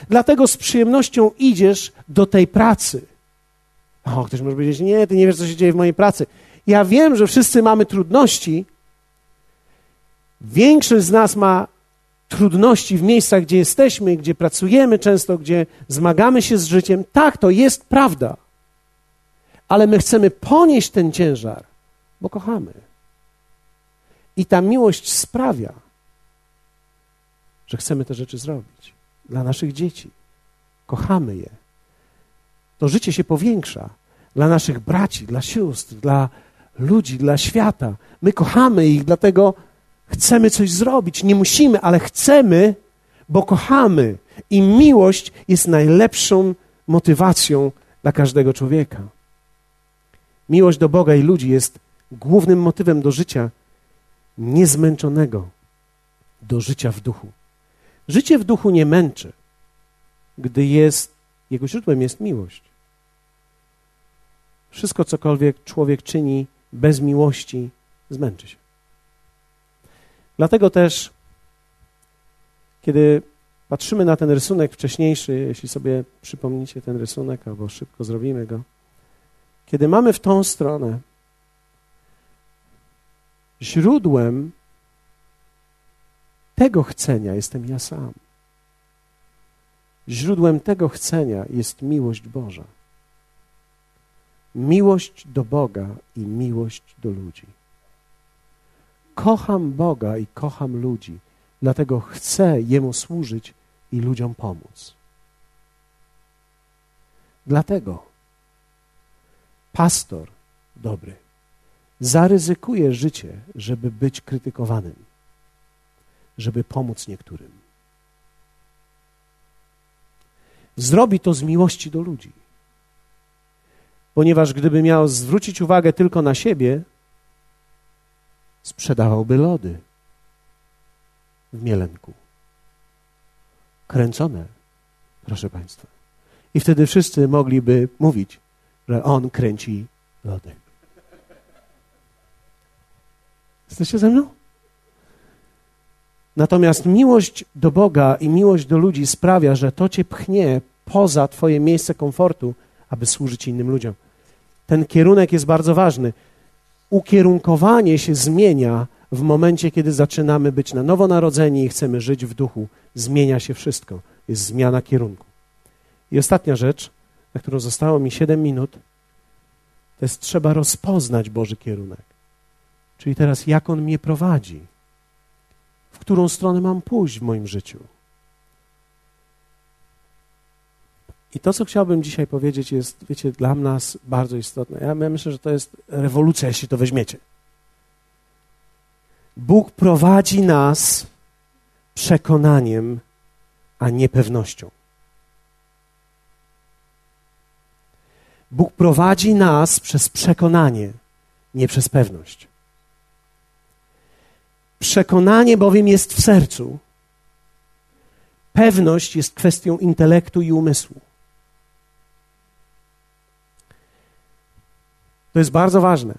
Dlatego z przyjemnością idziesz do tej pracy. O, ktoś może powiedzieć, nie, ty nie wiesz, co się dzieje w mojej pracy. Ja wiem, że wszyscy mamy trudności. Większość z nas ma trudności w miejscach, gdzie jesteśmy, gdzie pracujemy często, gdzie zmagamy się z życiem. Tak, to jest prawda. ale my chcemy ponieść ten ciężar, bo kochamy. I ta miłość sprawia, że chcemy te rzeczy zrobić dla naszych dzieci. Kochamy je. To życie się powiększa dla naszych braci, dla sióstr, dla ludzi, dla świata. My kochamy ich, dlatego chcemy coś zrobić. Nie musimy, ale chcemy, bo kochamy. I miłość jest najlepszą motywacją dla każdego człowieka. Miłość do Boga i ludzi jest głównym motywem do życia niezmęczonego, do życia w duchu. Życie w duchu nie męczy, gdy jest, jego źródłem jest miłość. Wszystko, cokolwiek człowiek czyni bez miłości, zmęczy się. Dlatego też, kiedy patrzymy na ten rysunek wcześniejszy, jeśli sobie przypomnicie ten rysunek, albo szybko zrobimy go, kiedy mamy w tą stronę, źródłem tego chcenia jestem ja sam. Źródłem tego chcenia jest miłość Boża. Miłość do Boga i miłość do ludzi. Kocham Boga i kocham ludzi, dlatego chcę Jemu służyć i ludziom pomóc. Dlatego pastor dobry zaryzykuje życie, żeby być krytykowanym, żeby pomóc niektórym. Zrobi to z miłości do ludzi. Ponieważ gdyby miał zwrócić uwagę tylko na siebie, sprzedawałby lody w Mielenku. Kręcone, proszę Państwa. I wtedy wszyscy mogliby mówić, że on kręci lody. Jesteście ze mną? Natomiast miłość do Boga i miłość do ludzi sprawia, że to cię pchnie poza Twoje miejsce komfortu, aby służyć innym ludziom. Ten kierunek jest bardzo ważny. Ukierunkowanie się zmienia w momencie, kiedy zaczynamy być na nowo narodzeni i chcemy żyć w duchu. Zmienia się wszystko. Jest zmiana kierunku. I ostatnia rzecz, na którą zostało mi 7 minut, to jest trzeba rozpoznać Boży kierunek. Czyli teraz, jak On mnie prowadzi, w którą stronę mam pójść w moim życiu. I to, co chciałbym dzisiaj powiedzieć, jest, wiecie, dla nas bardzo istotne. Ja myślę, że to jest rewolucja, jeśli to weźmiecie. Bóg prowadzi nas przekonaniem, a nie pewnością. Bóg prowadzi nas przez przekonanie, nie przez pewność. Przekonanie bowiem jest w sercu. Pewność jest kwestią intelektu i umysłu. To jest bardzo ważne.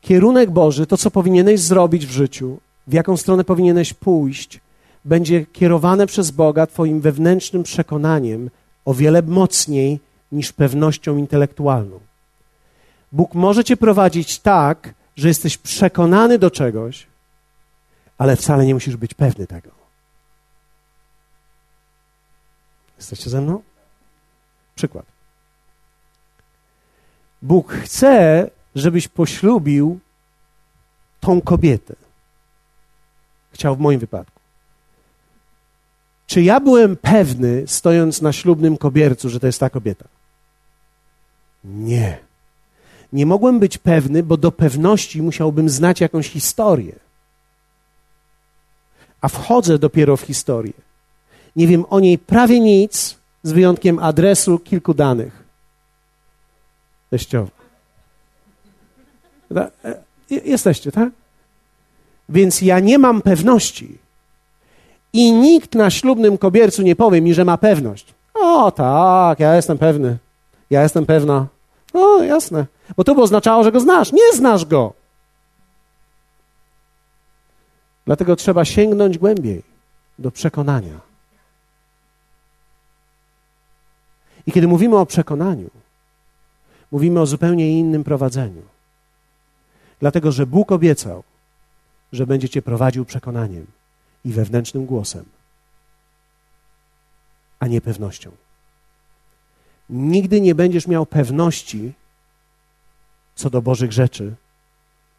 Kierunek Boży, to co powinieneś zrobić w życiu, w jaką stronę powinieneś pójść, będzie kierowane przez Boga Twoim wewnętrznym przekonaniem o wiele mocniej niż pewnością intelektualną. Bóg może Cię prowadzić tak, że jesteś przekonany do czegoś, ale wcale nie musisz być pewny tego. Jesteście ze mną? Przykład. Bóg chce, żebyś poślubił tą kobietę. Chciał w moim wypadku. Czy ja byłem pewny, stojąc na ślubnym kobiercu, że to jest ta kobieta? Nie. Nie mogłem być pewny, bo do pewności musiałbym znać jakąś historię. A wchodzę dopiero w historię. Nie wiem o niej prawie nic, z wyjątkiem adresu kilku danych teściowa. E, jesteście, tak? Więc ja nie mam pewności. I nikt na ślubnym kobiercu nie powie mi, że ma pewność. O tak, ja jestem pewny. Ja jestem pewna. O, jasne. Bo to by oznaczało, że go znasz. Nie znasz go. Dlatego trzeba sięgnąć głębiej do przekonania. I kiedy mówimy o przekonaniu, mówimy o zupełnie innym prowadzeniu. Dlatego, że Bóg obiecał, że będzie cię prowadził przekonaniem i wewnętrznym głosem, a nie pewnością. Nigdy nie będziesz miał pewności, co do Bożych rzeczy,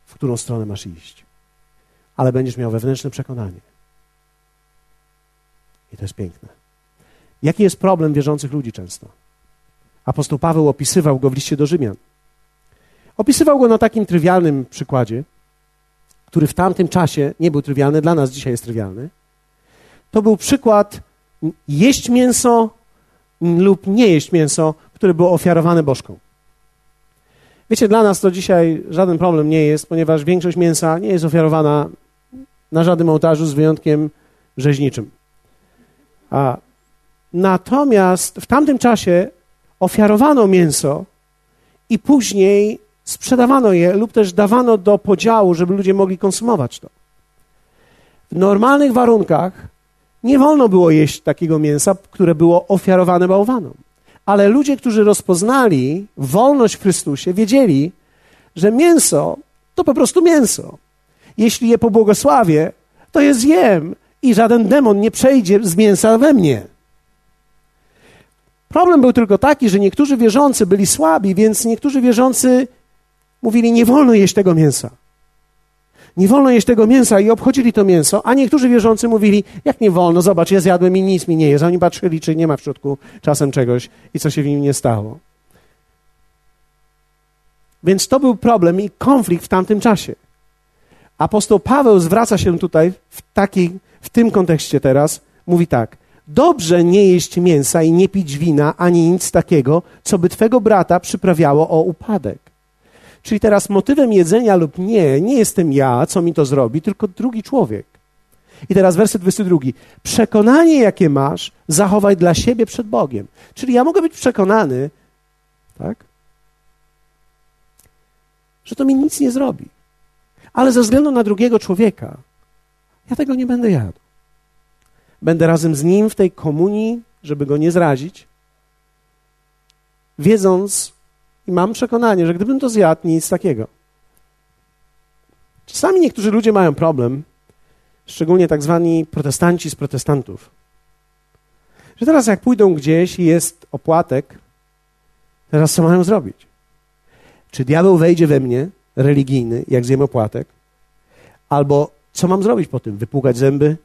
w którą stronę masz iść. Ale będziesz miał wewnętrzne przekonanie. I to jest piękne. Jaki jest problem wierzących ludzi często? Apostoł Paweł opisywał go w liście do Rzymian. Opisywał go na takim trywialnym przykładzie, który w tamtym czasie nie był trywialny, dla nas dzisiaj jest trywialny. To był przykład jeść mięso lub nie jeść mięso, które było ofiarowane bożką. Wiecie, dla nas to dzisiaj żaden problem nie jest, ponieważ większość mięsa nie jest ofiarowana na żadnym ołtarzu z wyjątkiem rzeźniczym. A natomiast w tamtym czasie ofiarowano mięso i później sprzedawano je lub też dawano do podziału, żeby ludzie mogli konsumować to. W normalnych warunkach nie wolno było jeść takiego mięsa, które było ofiarowane bałwanom. Ale ludzie, którzy rozpoznali wolność w Chrystusie, wiedzieli, że mięso to po prostu mięso. Jeśli je pobłogosławię, to je zjem i żaden demon nie przejdzie z mięsa we mnie. Problem był tylko taki, że niektórzy wierzący byli słabi, więc niektórzy wierzący mówili: Nie wolno jeść tego mięsa. Nie wolno jeść tego mięsa i obchodzili to mięso, a niektórzy wierzący mówili: Jak nie wolno, zobacz, ja zjadłem i nic mi nie jest. A oni patrzyli, czy nie ma w środku czasem czegoś i co się w nim nie stało. Więc to był problem i konflikt w tamtym czasie. Apostoł Paweł zwraca się tutaj w, takiej, w tym kontekście teraz, mówi tak. Dobrze nie jeść mięsa i nie pić wina, ani nic takiego, co by twego brata przyprawiało o upadek. Czyli teraz motywem jedzenia lub nie, nie jestem ja, co mi to zrobi, tylko drugi człowiek. I teraz werset 22. Przekonanie, jakie masz, zachowaj dla siebie przed Bogiem. Czyli ja mogę być przekonany, tak, że to mi nic nie zrobi. Ale ze względu na drugiego człowieka, ja tego nie będę jadł. Będę razem z nim w tej komunii, żeby go nie zrazić, wiedząc, i mam przekonanie, że gdybym to zjadł, nic takiego. Czasami niektórzy ludzie mają problem, szczególnie tak zwani protestanci z protestantów, że teraz jak pójdą gdzieś i jest opłatek, teraz co mają zrobić? Czy diabeł wejdzie we mnie, religijny, jak zjem opłatek? Albo co mam zrobić po tym? Wypłukać zęby?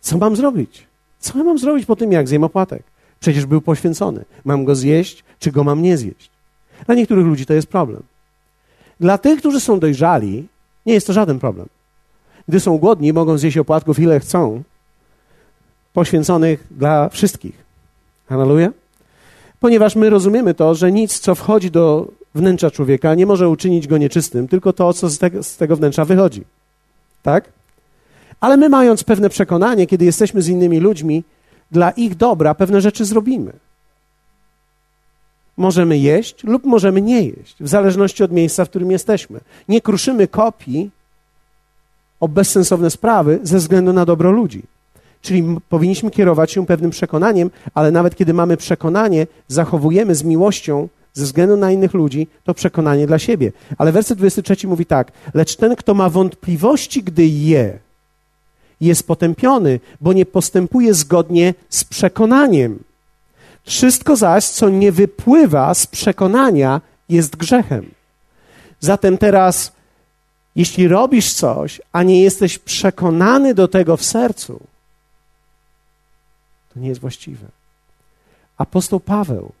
Co mam zrobić? Co ja mam zrobić po tym, jak zjem opłatek? Przecież był poświęcony. Mam go zjeść, czy go mam nie zjeść? Dla niektórych ludzi to jest problem. Dla tych, którzy są dojrzali, nie jest to żaden problem. Gdy są głodni, mogą zjeść opłatków ile chcą, poświęconych dla wszystkich. Hallelujah? Ponieważ my rozumiemy to, że nic, co wchodzi do wnętrza człowieka, nie może uczynić go nieczystym, tylko to, co z tego, z tego wnętrza wychodzi. Tak? Ale my, mając pewne przekonanie, kiedy jesteśmy z innymi ludźmi, dla ich dobra pewne rzeczy zrobimy możemy jeść lub możemy nie jeść, w zależności od miejsca, w którym jesteśmy. Nie kruszymy kopii o bezsensowne sprawy ze względu na dobro ludzi. Czyli powinniśmy kierować się pewnym przekonaniem, ale nawet kiedy mamy przekonanie, zachowujemy z miłością ze względu na innych ludzi to przekonanie dla siebie. Ale werset 23 mówi tak: Lecz ten, kto ma wątpliwości, gdy je, jest potępiony, bo nie postępuje zgodnie z przekonaniem. Wszystko zaś, co nie wypływa z przekonania, jest grzechem. Zatem teraz, jeśli robisz coś, a nie jesteś przekonany do tego w sercu, to nie jest właściwe. Apostoł Paweł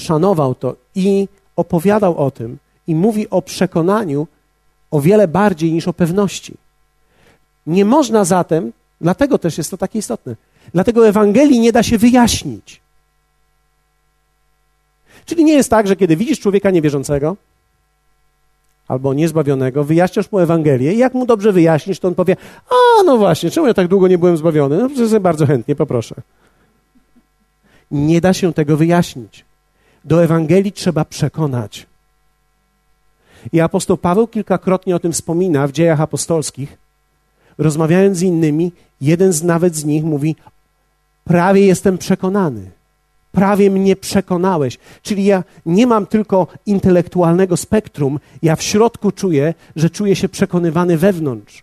szanował to i opowiadał o tym i mówi o przekonaniu o wiele bardziej niż o pewności. Nie można zatem, dlatego też jest to takie istotne, Dlatego Ewangelii nie da się wyjaśnić. Czyli nie jest tak, że kiedy widzisz człowieka niewierzącego albo niezbawionego, wyjaśniasz mu Ewangelię i jak mu dobrze wyjaśnisz, to on powie, a no właśnie, czemu ja tak długo nie byłem zbawiony? No przecież bardzo chętnie, poproszę. Nie da się tego wyjaśnić. Do Ewangelii trzeba przekonać. I apostoł Paweł kilkakrotnie o tym wspomina w dziejach apostolskich. Rozmawiając z innymi, jeden z nawet z nich mówi: prawie jestem przekonany. Prawie mnie przekonałeś. Czyli ja nie mam tylko intelektualnego spektrum, ja w środku czuję, że czuję się przekonywany wewnątrz.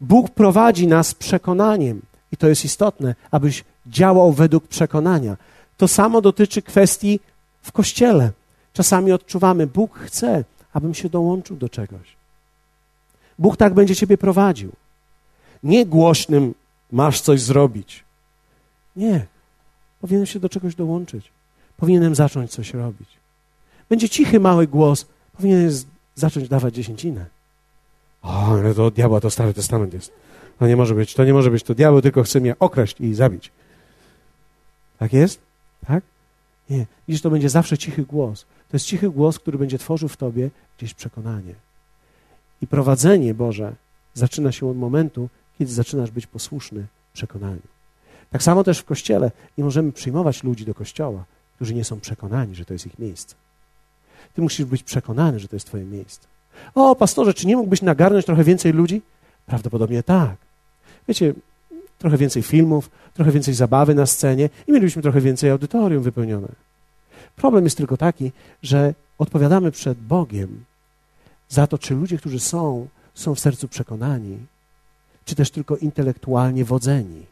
Bóg prowadzi nas przekonaniem i to jest istotne, abyś działał według przekonania. To samo dotyczy kwestii w kościele. Czasami odczuwamy, Bóg chce, abym się dołączył do czegoś. Bóg tak będzie ciebie prowadził. Nie głośnym masz coś zrobić. Nie. Powinienem się do czegoś dołączyć. Powinienem zacząć coś robić. Będzie cichy, mały głos. Powinienem zacząć dawać dziesięcinę. O, ale to od diabła to Stary Testament jest. To nie może być, to nie może być. To diabeł tylko chce mnie okraść i zabić. Tak jest? Tak? Nie. Widzisz, to będzie zawsze cichy głos. To jest cichy głos, który będzie tworzył w tobie gdzieś przekonanie. I prowadzenie Boże zaczyna się od momentu, kiedy zaczynasz być posłuszny przekonaniu. Tak samo też w kościele nie możemy przyjmować ludzi do kościoła, którzy nie są przekonani, że to jest ich miejsce. Ty musisz być przekonany, że to jest Twoje miejsce. O, pastorze, czy nie mógłbyś nagarnąć trochę więcej ludzi? Prawdopodobnie tak. Wiecie, trochę więcej filmów, trochę więcej zabawy na scenie i mielibyśmy trochę więcej audytorium wypełnione. Problem jest tylko taki, że odpowiadamy przed Bogiem za to, czy ludzie, którzy są, są w sercu przekonani, czy też tylko intelektualnie wodzeni.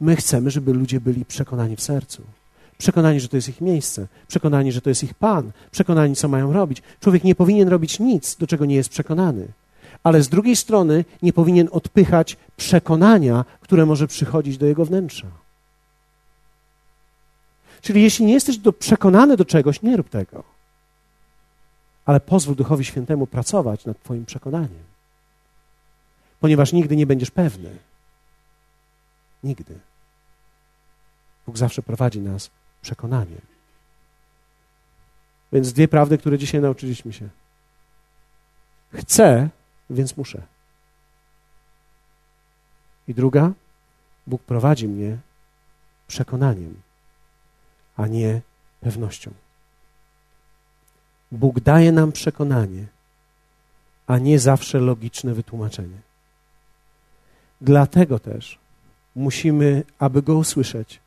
My chcemy, żeby ludzie byli przekonani w sercu. Przekonani, że to jest ich miejsce, przekonani, że to jest ich Pan, przekonani, co mają robić. Człowiek nie powinien robić nic, do czego nie jest przekonany. Ale z drugiej strony nie powinien odpychać przekonania, które może przychodzić do jego wnętrza. Czyli jeśli nie jesteś do, przekonany do czegoś, nie rób tego. Ale pozwól Duchowi Świętemu pracować nad Twoim przekonaniem. Ponieważ nigdy nie będziesz pewny. Nigdy. Bóg zawsze prowadzi nas przekonaniem. Więc dwie prawdy, które dzisiaj nauczyliśmy się. Chcę, więc muszę. I druga, Bóg prowadzi mnie przekonaniem, a nie pewnością. Bóg daje nam przekonanie, a nie zawsze logiczne wytłumaczenie. Dlatego też musimy, aby go usłyszeć,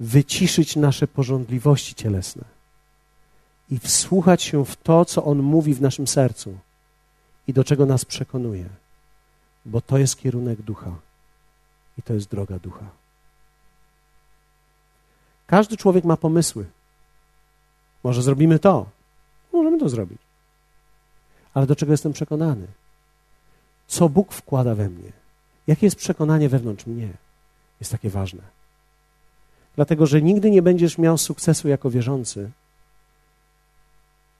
wyciszyć nasze porządliwości cielesne i wsłuchać się w to, co On mówi w naszym sercu i do czego nas przekonuje, bo to jest kierunek ducha i to jest droga ducha. Każdy człowiek ma pomysły. Może zrobimy to, możemy to zrobić. Ale do czego jestem przekonany? Co Bóg wkłada we mnie? Jakie jest przekonanie wewnątrz mnie? Jest takie ważne. Dlatego, że nigdy nie będziesz miał sukcesu jako wierzący,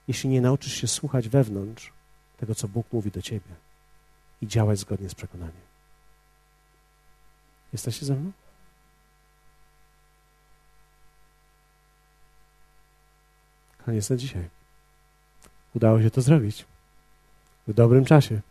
jeśli nie nauczysz się słuchać wewnątrz tego, co Bóg mówi do ciebie i działać zgodnie z przekonaniem. Jesteście ze mną? Koniec na dzisiaj. Udało się to zrobić. W dobrym czasie.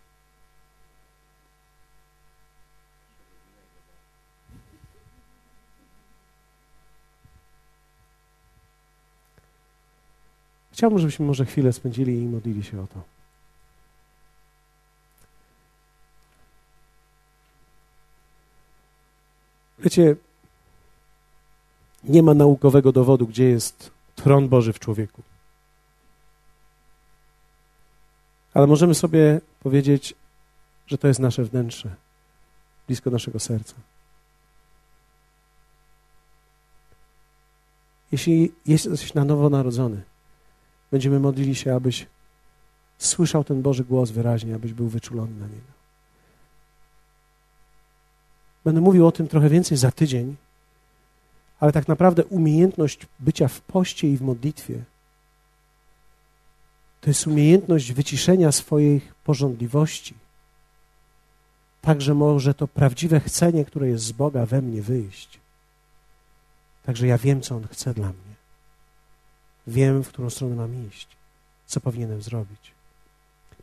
Chciałbym, żebyśmy może chwilę spędzili i modlili się o to. Wiecie, nie ma naukowego dowodu, gdzie jest tron Boży w człowieku. Ale możemy sobie powiedzieć, że to jest nasze wnętrze, blisko naszego serca. Jeśli jesteś na nowo narodzony, będziemy modlili się, abyś słyszał ten Boży głos wyraźnie, abyś był wyczulony na niego. Będę mówił o tym trochę więcej za tydzień, ale tak naprawdę umiejętność bycia w poście i w modlitwie to jest umiejętność wyciszenia swoich porządliwości, tak że może to prawdziwe chcenie, które jest z Boga we mnie wyjść. Także ja wiem, co On chce dla mnie. Wiem, w którą stronę mam iść, co powinienem zrobić.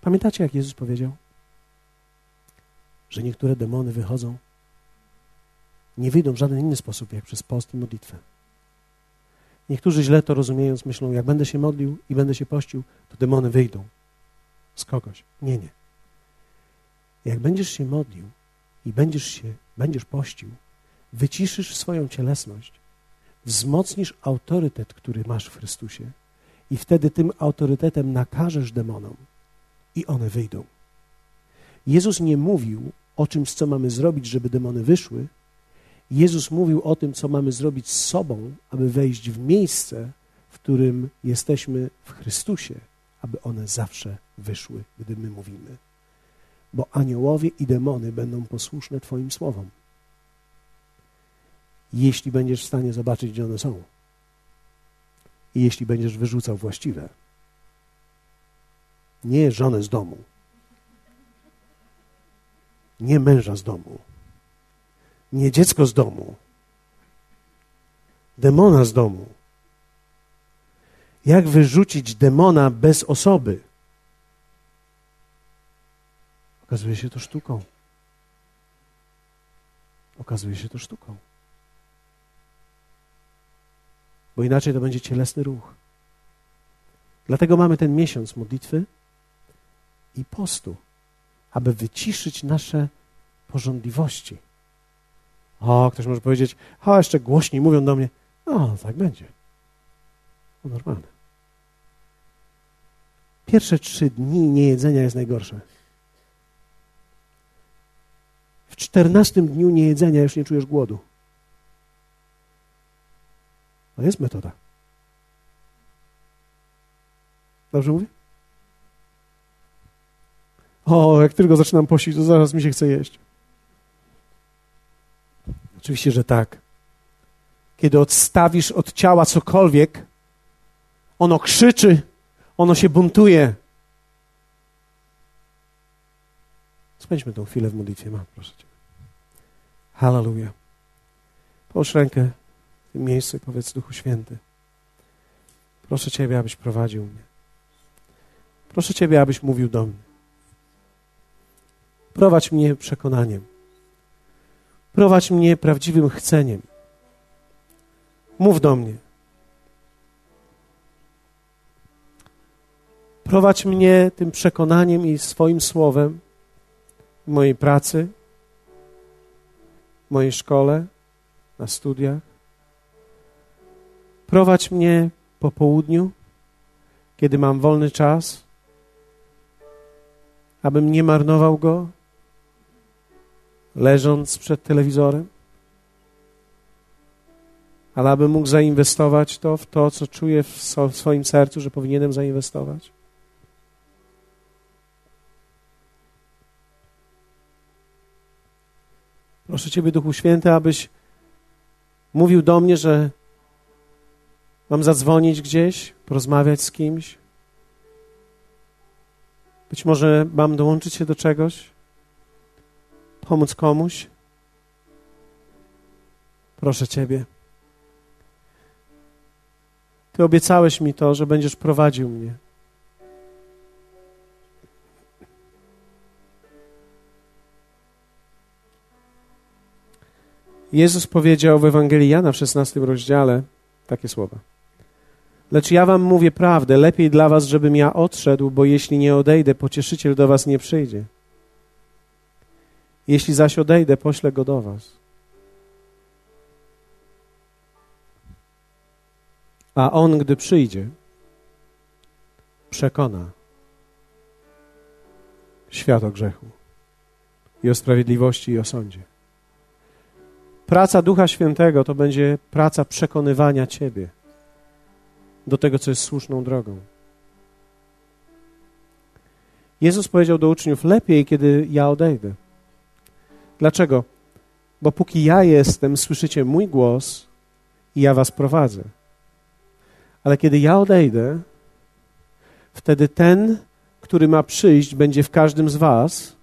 Pamiętacie, jak Jezus powiedział, że niektóre demony wychodzą? Nie wyjdą w żaden inny sposób, jak przez post i modlitwę. Niektórzy źle to rozumiejąc, myślą, jak będę się modlił i będę się pościł, to demony wyjdą z kogoś. Nie, nie. Jak będziesz się modlił i będziesz się, będziesz pościł, wyciszysz swoją cielesność, wzmocnisz autorytet, który masz w Chrystusie i wtedy tym autorytetem nakażesz demonom i one wyjdą. Jezus nie mówił o czymś, co mamy zrobić, żeby demony wyszły. Jezus mówił o tym, co mamy zrobić z sobą, aby wejść w miejsce, w którym jesteśmy w Chrystusie, aby one zawsze wyszły, gdy my mówimy. Bo aniołowie i demony będą posłuszne Twoim słowom. Jeśli będziesz w stanie zobaczyć, gdzie one są. I jeśli będziesz wyrzucał właściwe. Nie żonę z domu. Nie męża z domu. Nie dziecko z domu. Demona z domu. Jak wyrzucić demona bez osoby? Okazuje się to sztuką. Okazuje się to sztuką. Bo inaczej to będzie cielesny ruch. Dlatego mamy ten miesiąc modlitwy i postu, aby wyciszyć nasze porządliwości. O, ktoś może powiedzieć, o, jeszcze głośniej mówią do mnie. No, tak będzie. To normalne. Pierwsze trzy dni niejedzenia jest najgorsze. W czternastym dniu niejedzenia już nie czujesz głodu. To jest metoda. Dobrze mówię? O, jak tylko zaczynam pościć, to zaraz mi się chce jeść. Oczywiście, że tak. Kiedy odstawisz od ciała cokolwiek, ono krzyczy, ono się buntuje. Spędźmy tą chwilę w modlitwie, mam, proszę Cię. Hallelujah. Połóż rękę w tym miejscu i powiedz Duchu Święty. Proszę Ciebie, abyś prowadził mnie. Proszę Ciebie, abyś mówił do mnie. Prowadź mnie przekonaniem. Prowadź mnie prawdziwym chceniem. Mów do mnie. Prowadź mnie tym przekonaniem i swoim słowem w mojej pracy, w mojej szkole, na studiach. Prowadź mnie po południu, kiedy mam wolny czas, abym nie marnował go, leżąc przed telewizorem, ale abym mógł zainwestować to w to, co czuję w swoim sercu, że powinienem zainwestować. Proszę Ciebie, Duchu Święty, abyś mówił do mnie, że mam zadzwonić gdzieś, porozmawiać z kimś. Być może mam dołączyć się do czegoś, pomóc komuś. Proszę Ciebie. Ty obiecałeś mi to, że będziesz prowadził mnie. Jezus powiedział w Ewangelii Jana w 16 rozdziale takie słowa. Lecz ja wam mówię prawdę, lepiej dla was, żebym ja odszedł, bo jeśli nie odejdę, pocieszyciel do was nie przyjdzie. Jeśli zaś odejdę, poślę go do was. A on, gdy przyjdzie, przekona świat o grzechu i o sprawiedliwości i o sądzie. Praca Ducha Świętego to będzie praca przekonywania Ciebie do tego, co jest słuszną drogą. Jezus powiedział do uczniów: Lepiej, kiedy ja odejdę. Dlaczego? Bo póki ja jestem, słyszycie mój głos i ja was prowadzę. Ale kiedy ja odejdę, wtedy ten, który ma przyjść, będzie w każdym z was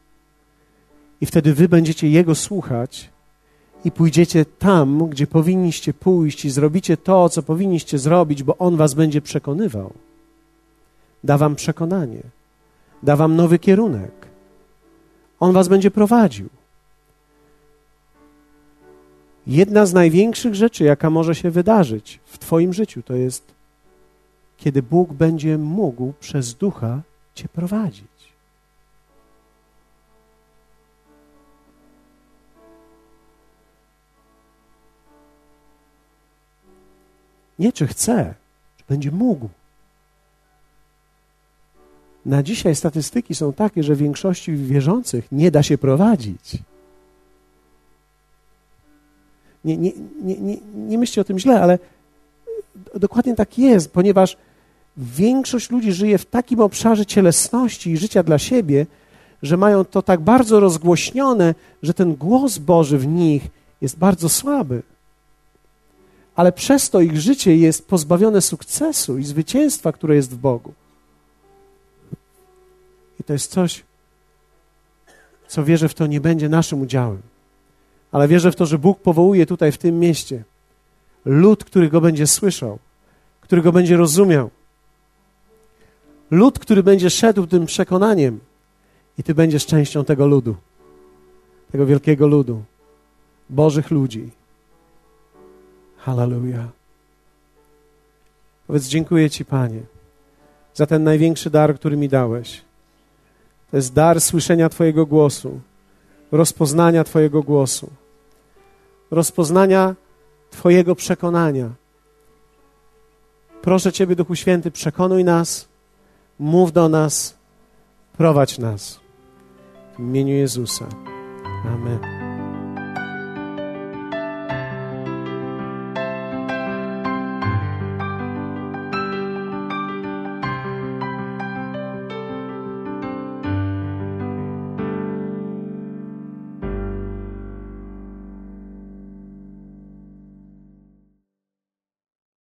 i wtedy wy będziecie jego słuchać i pójdziecie tam, gdzie powinniście pójść i zrobicie to, co powinniście zrobić, bo On was będzie przekonywał. Da wam przekonanie, da wam nowy kierunek. On was będzie prowadził. Jedna z największych rzeczy, jaka może się wydarzyć w Twoim życiu, to jest, kiedy Bóg będzie mógł przez ducha Cię prowadzić. Nie czy chce, czy będzie mógł. Na dzisiaj statystyki są takie, że większości wierzących nie da się prowadzić. Nie, nie, nie, nie, nie myślcie o tym źle, ale dokładnie tak jest, ponieważ większość ludzi żyje w takim obszarze cielesności i życia dla siebie, że mają to tak bardzo rozgłośnione, że ten głos Boży w nich jest bardzo słaby. Ale przez to ich życie jest pozbawione sukcesu i zwycięstwa, które jest w Bogu. I to jest coś, co wierzę w to nie będzie naszym udziałem. Ale wierzę w to, że Bóg powołuje tutaj w tym mieście lud, który go będzie słyszał, który go będzie rozumiał. Lud, który będzie szedł tym przekonaniem, i ty będziesz częścią tego ludu, tego wielkiego ludu, Bożych ludzi. Hallelujah. Powiedz, dziękuję Ci, Panie, za ten największy dar, który mi dałeś. To jest dar słyszenia Twojego głosu, rozpoznania Twojego głosu, rozpoznania Twojego przekonania. Proszę Ciebie, Duchu Święty, przekonuj nas, mów do nas, prowadź nas. W imieniu Jezusa. Amen.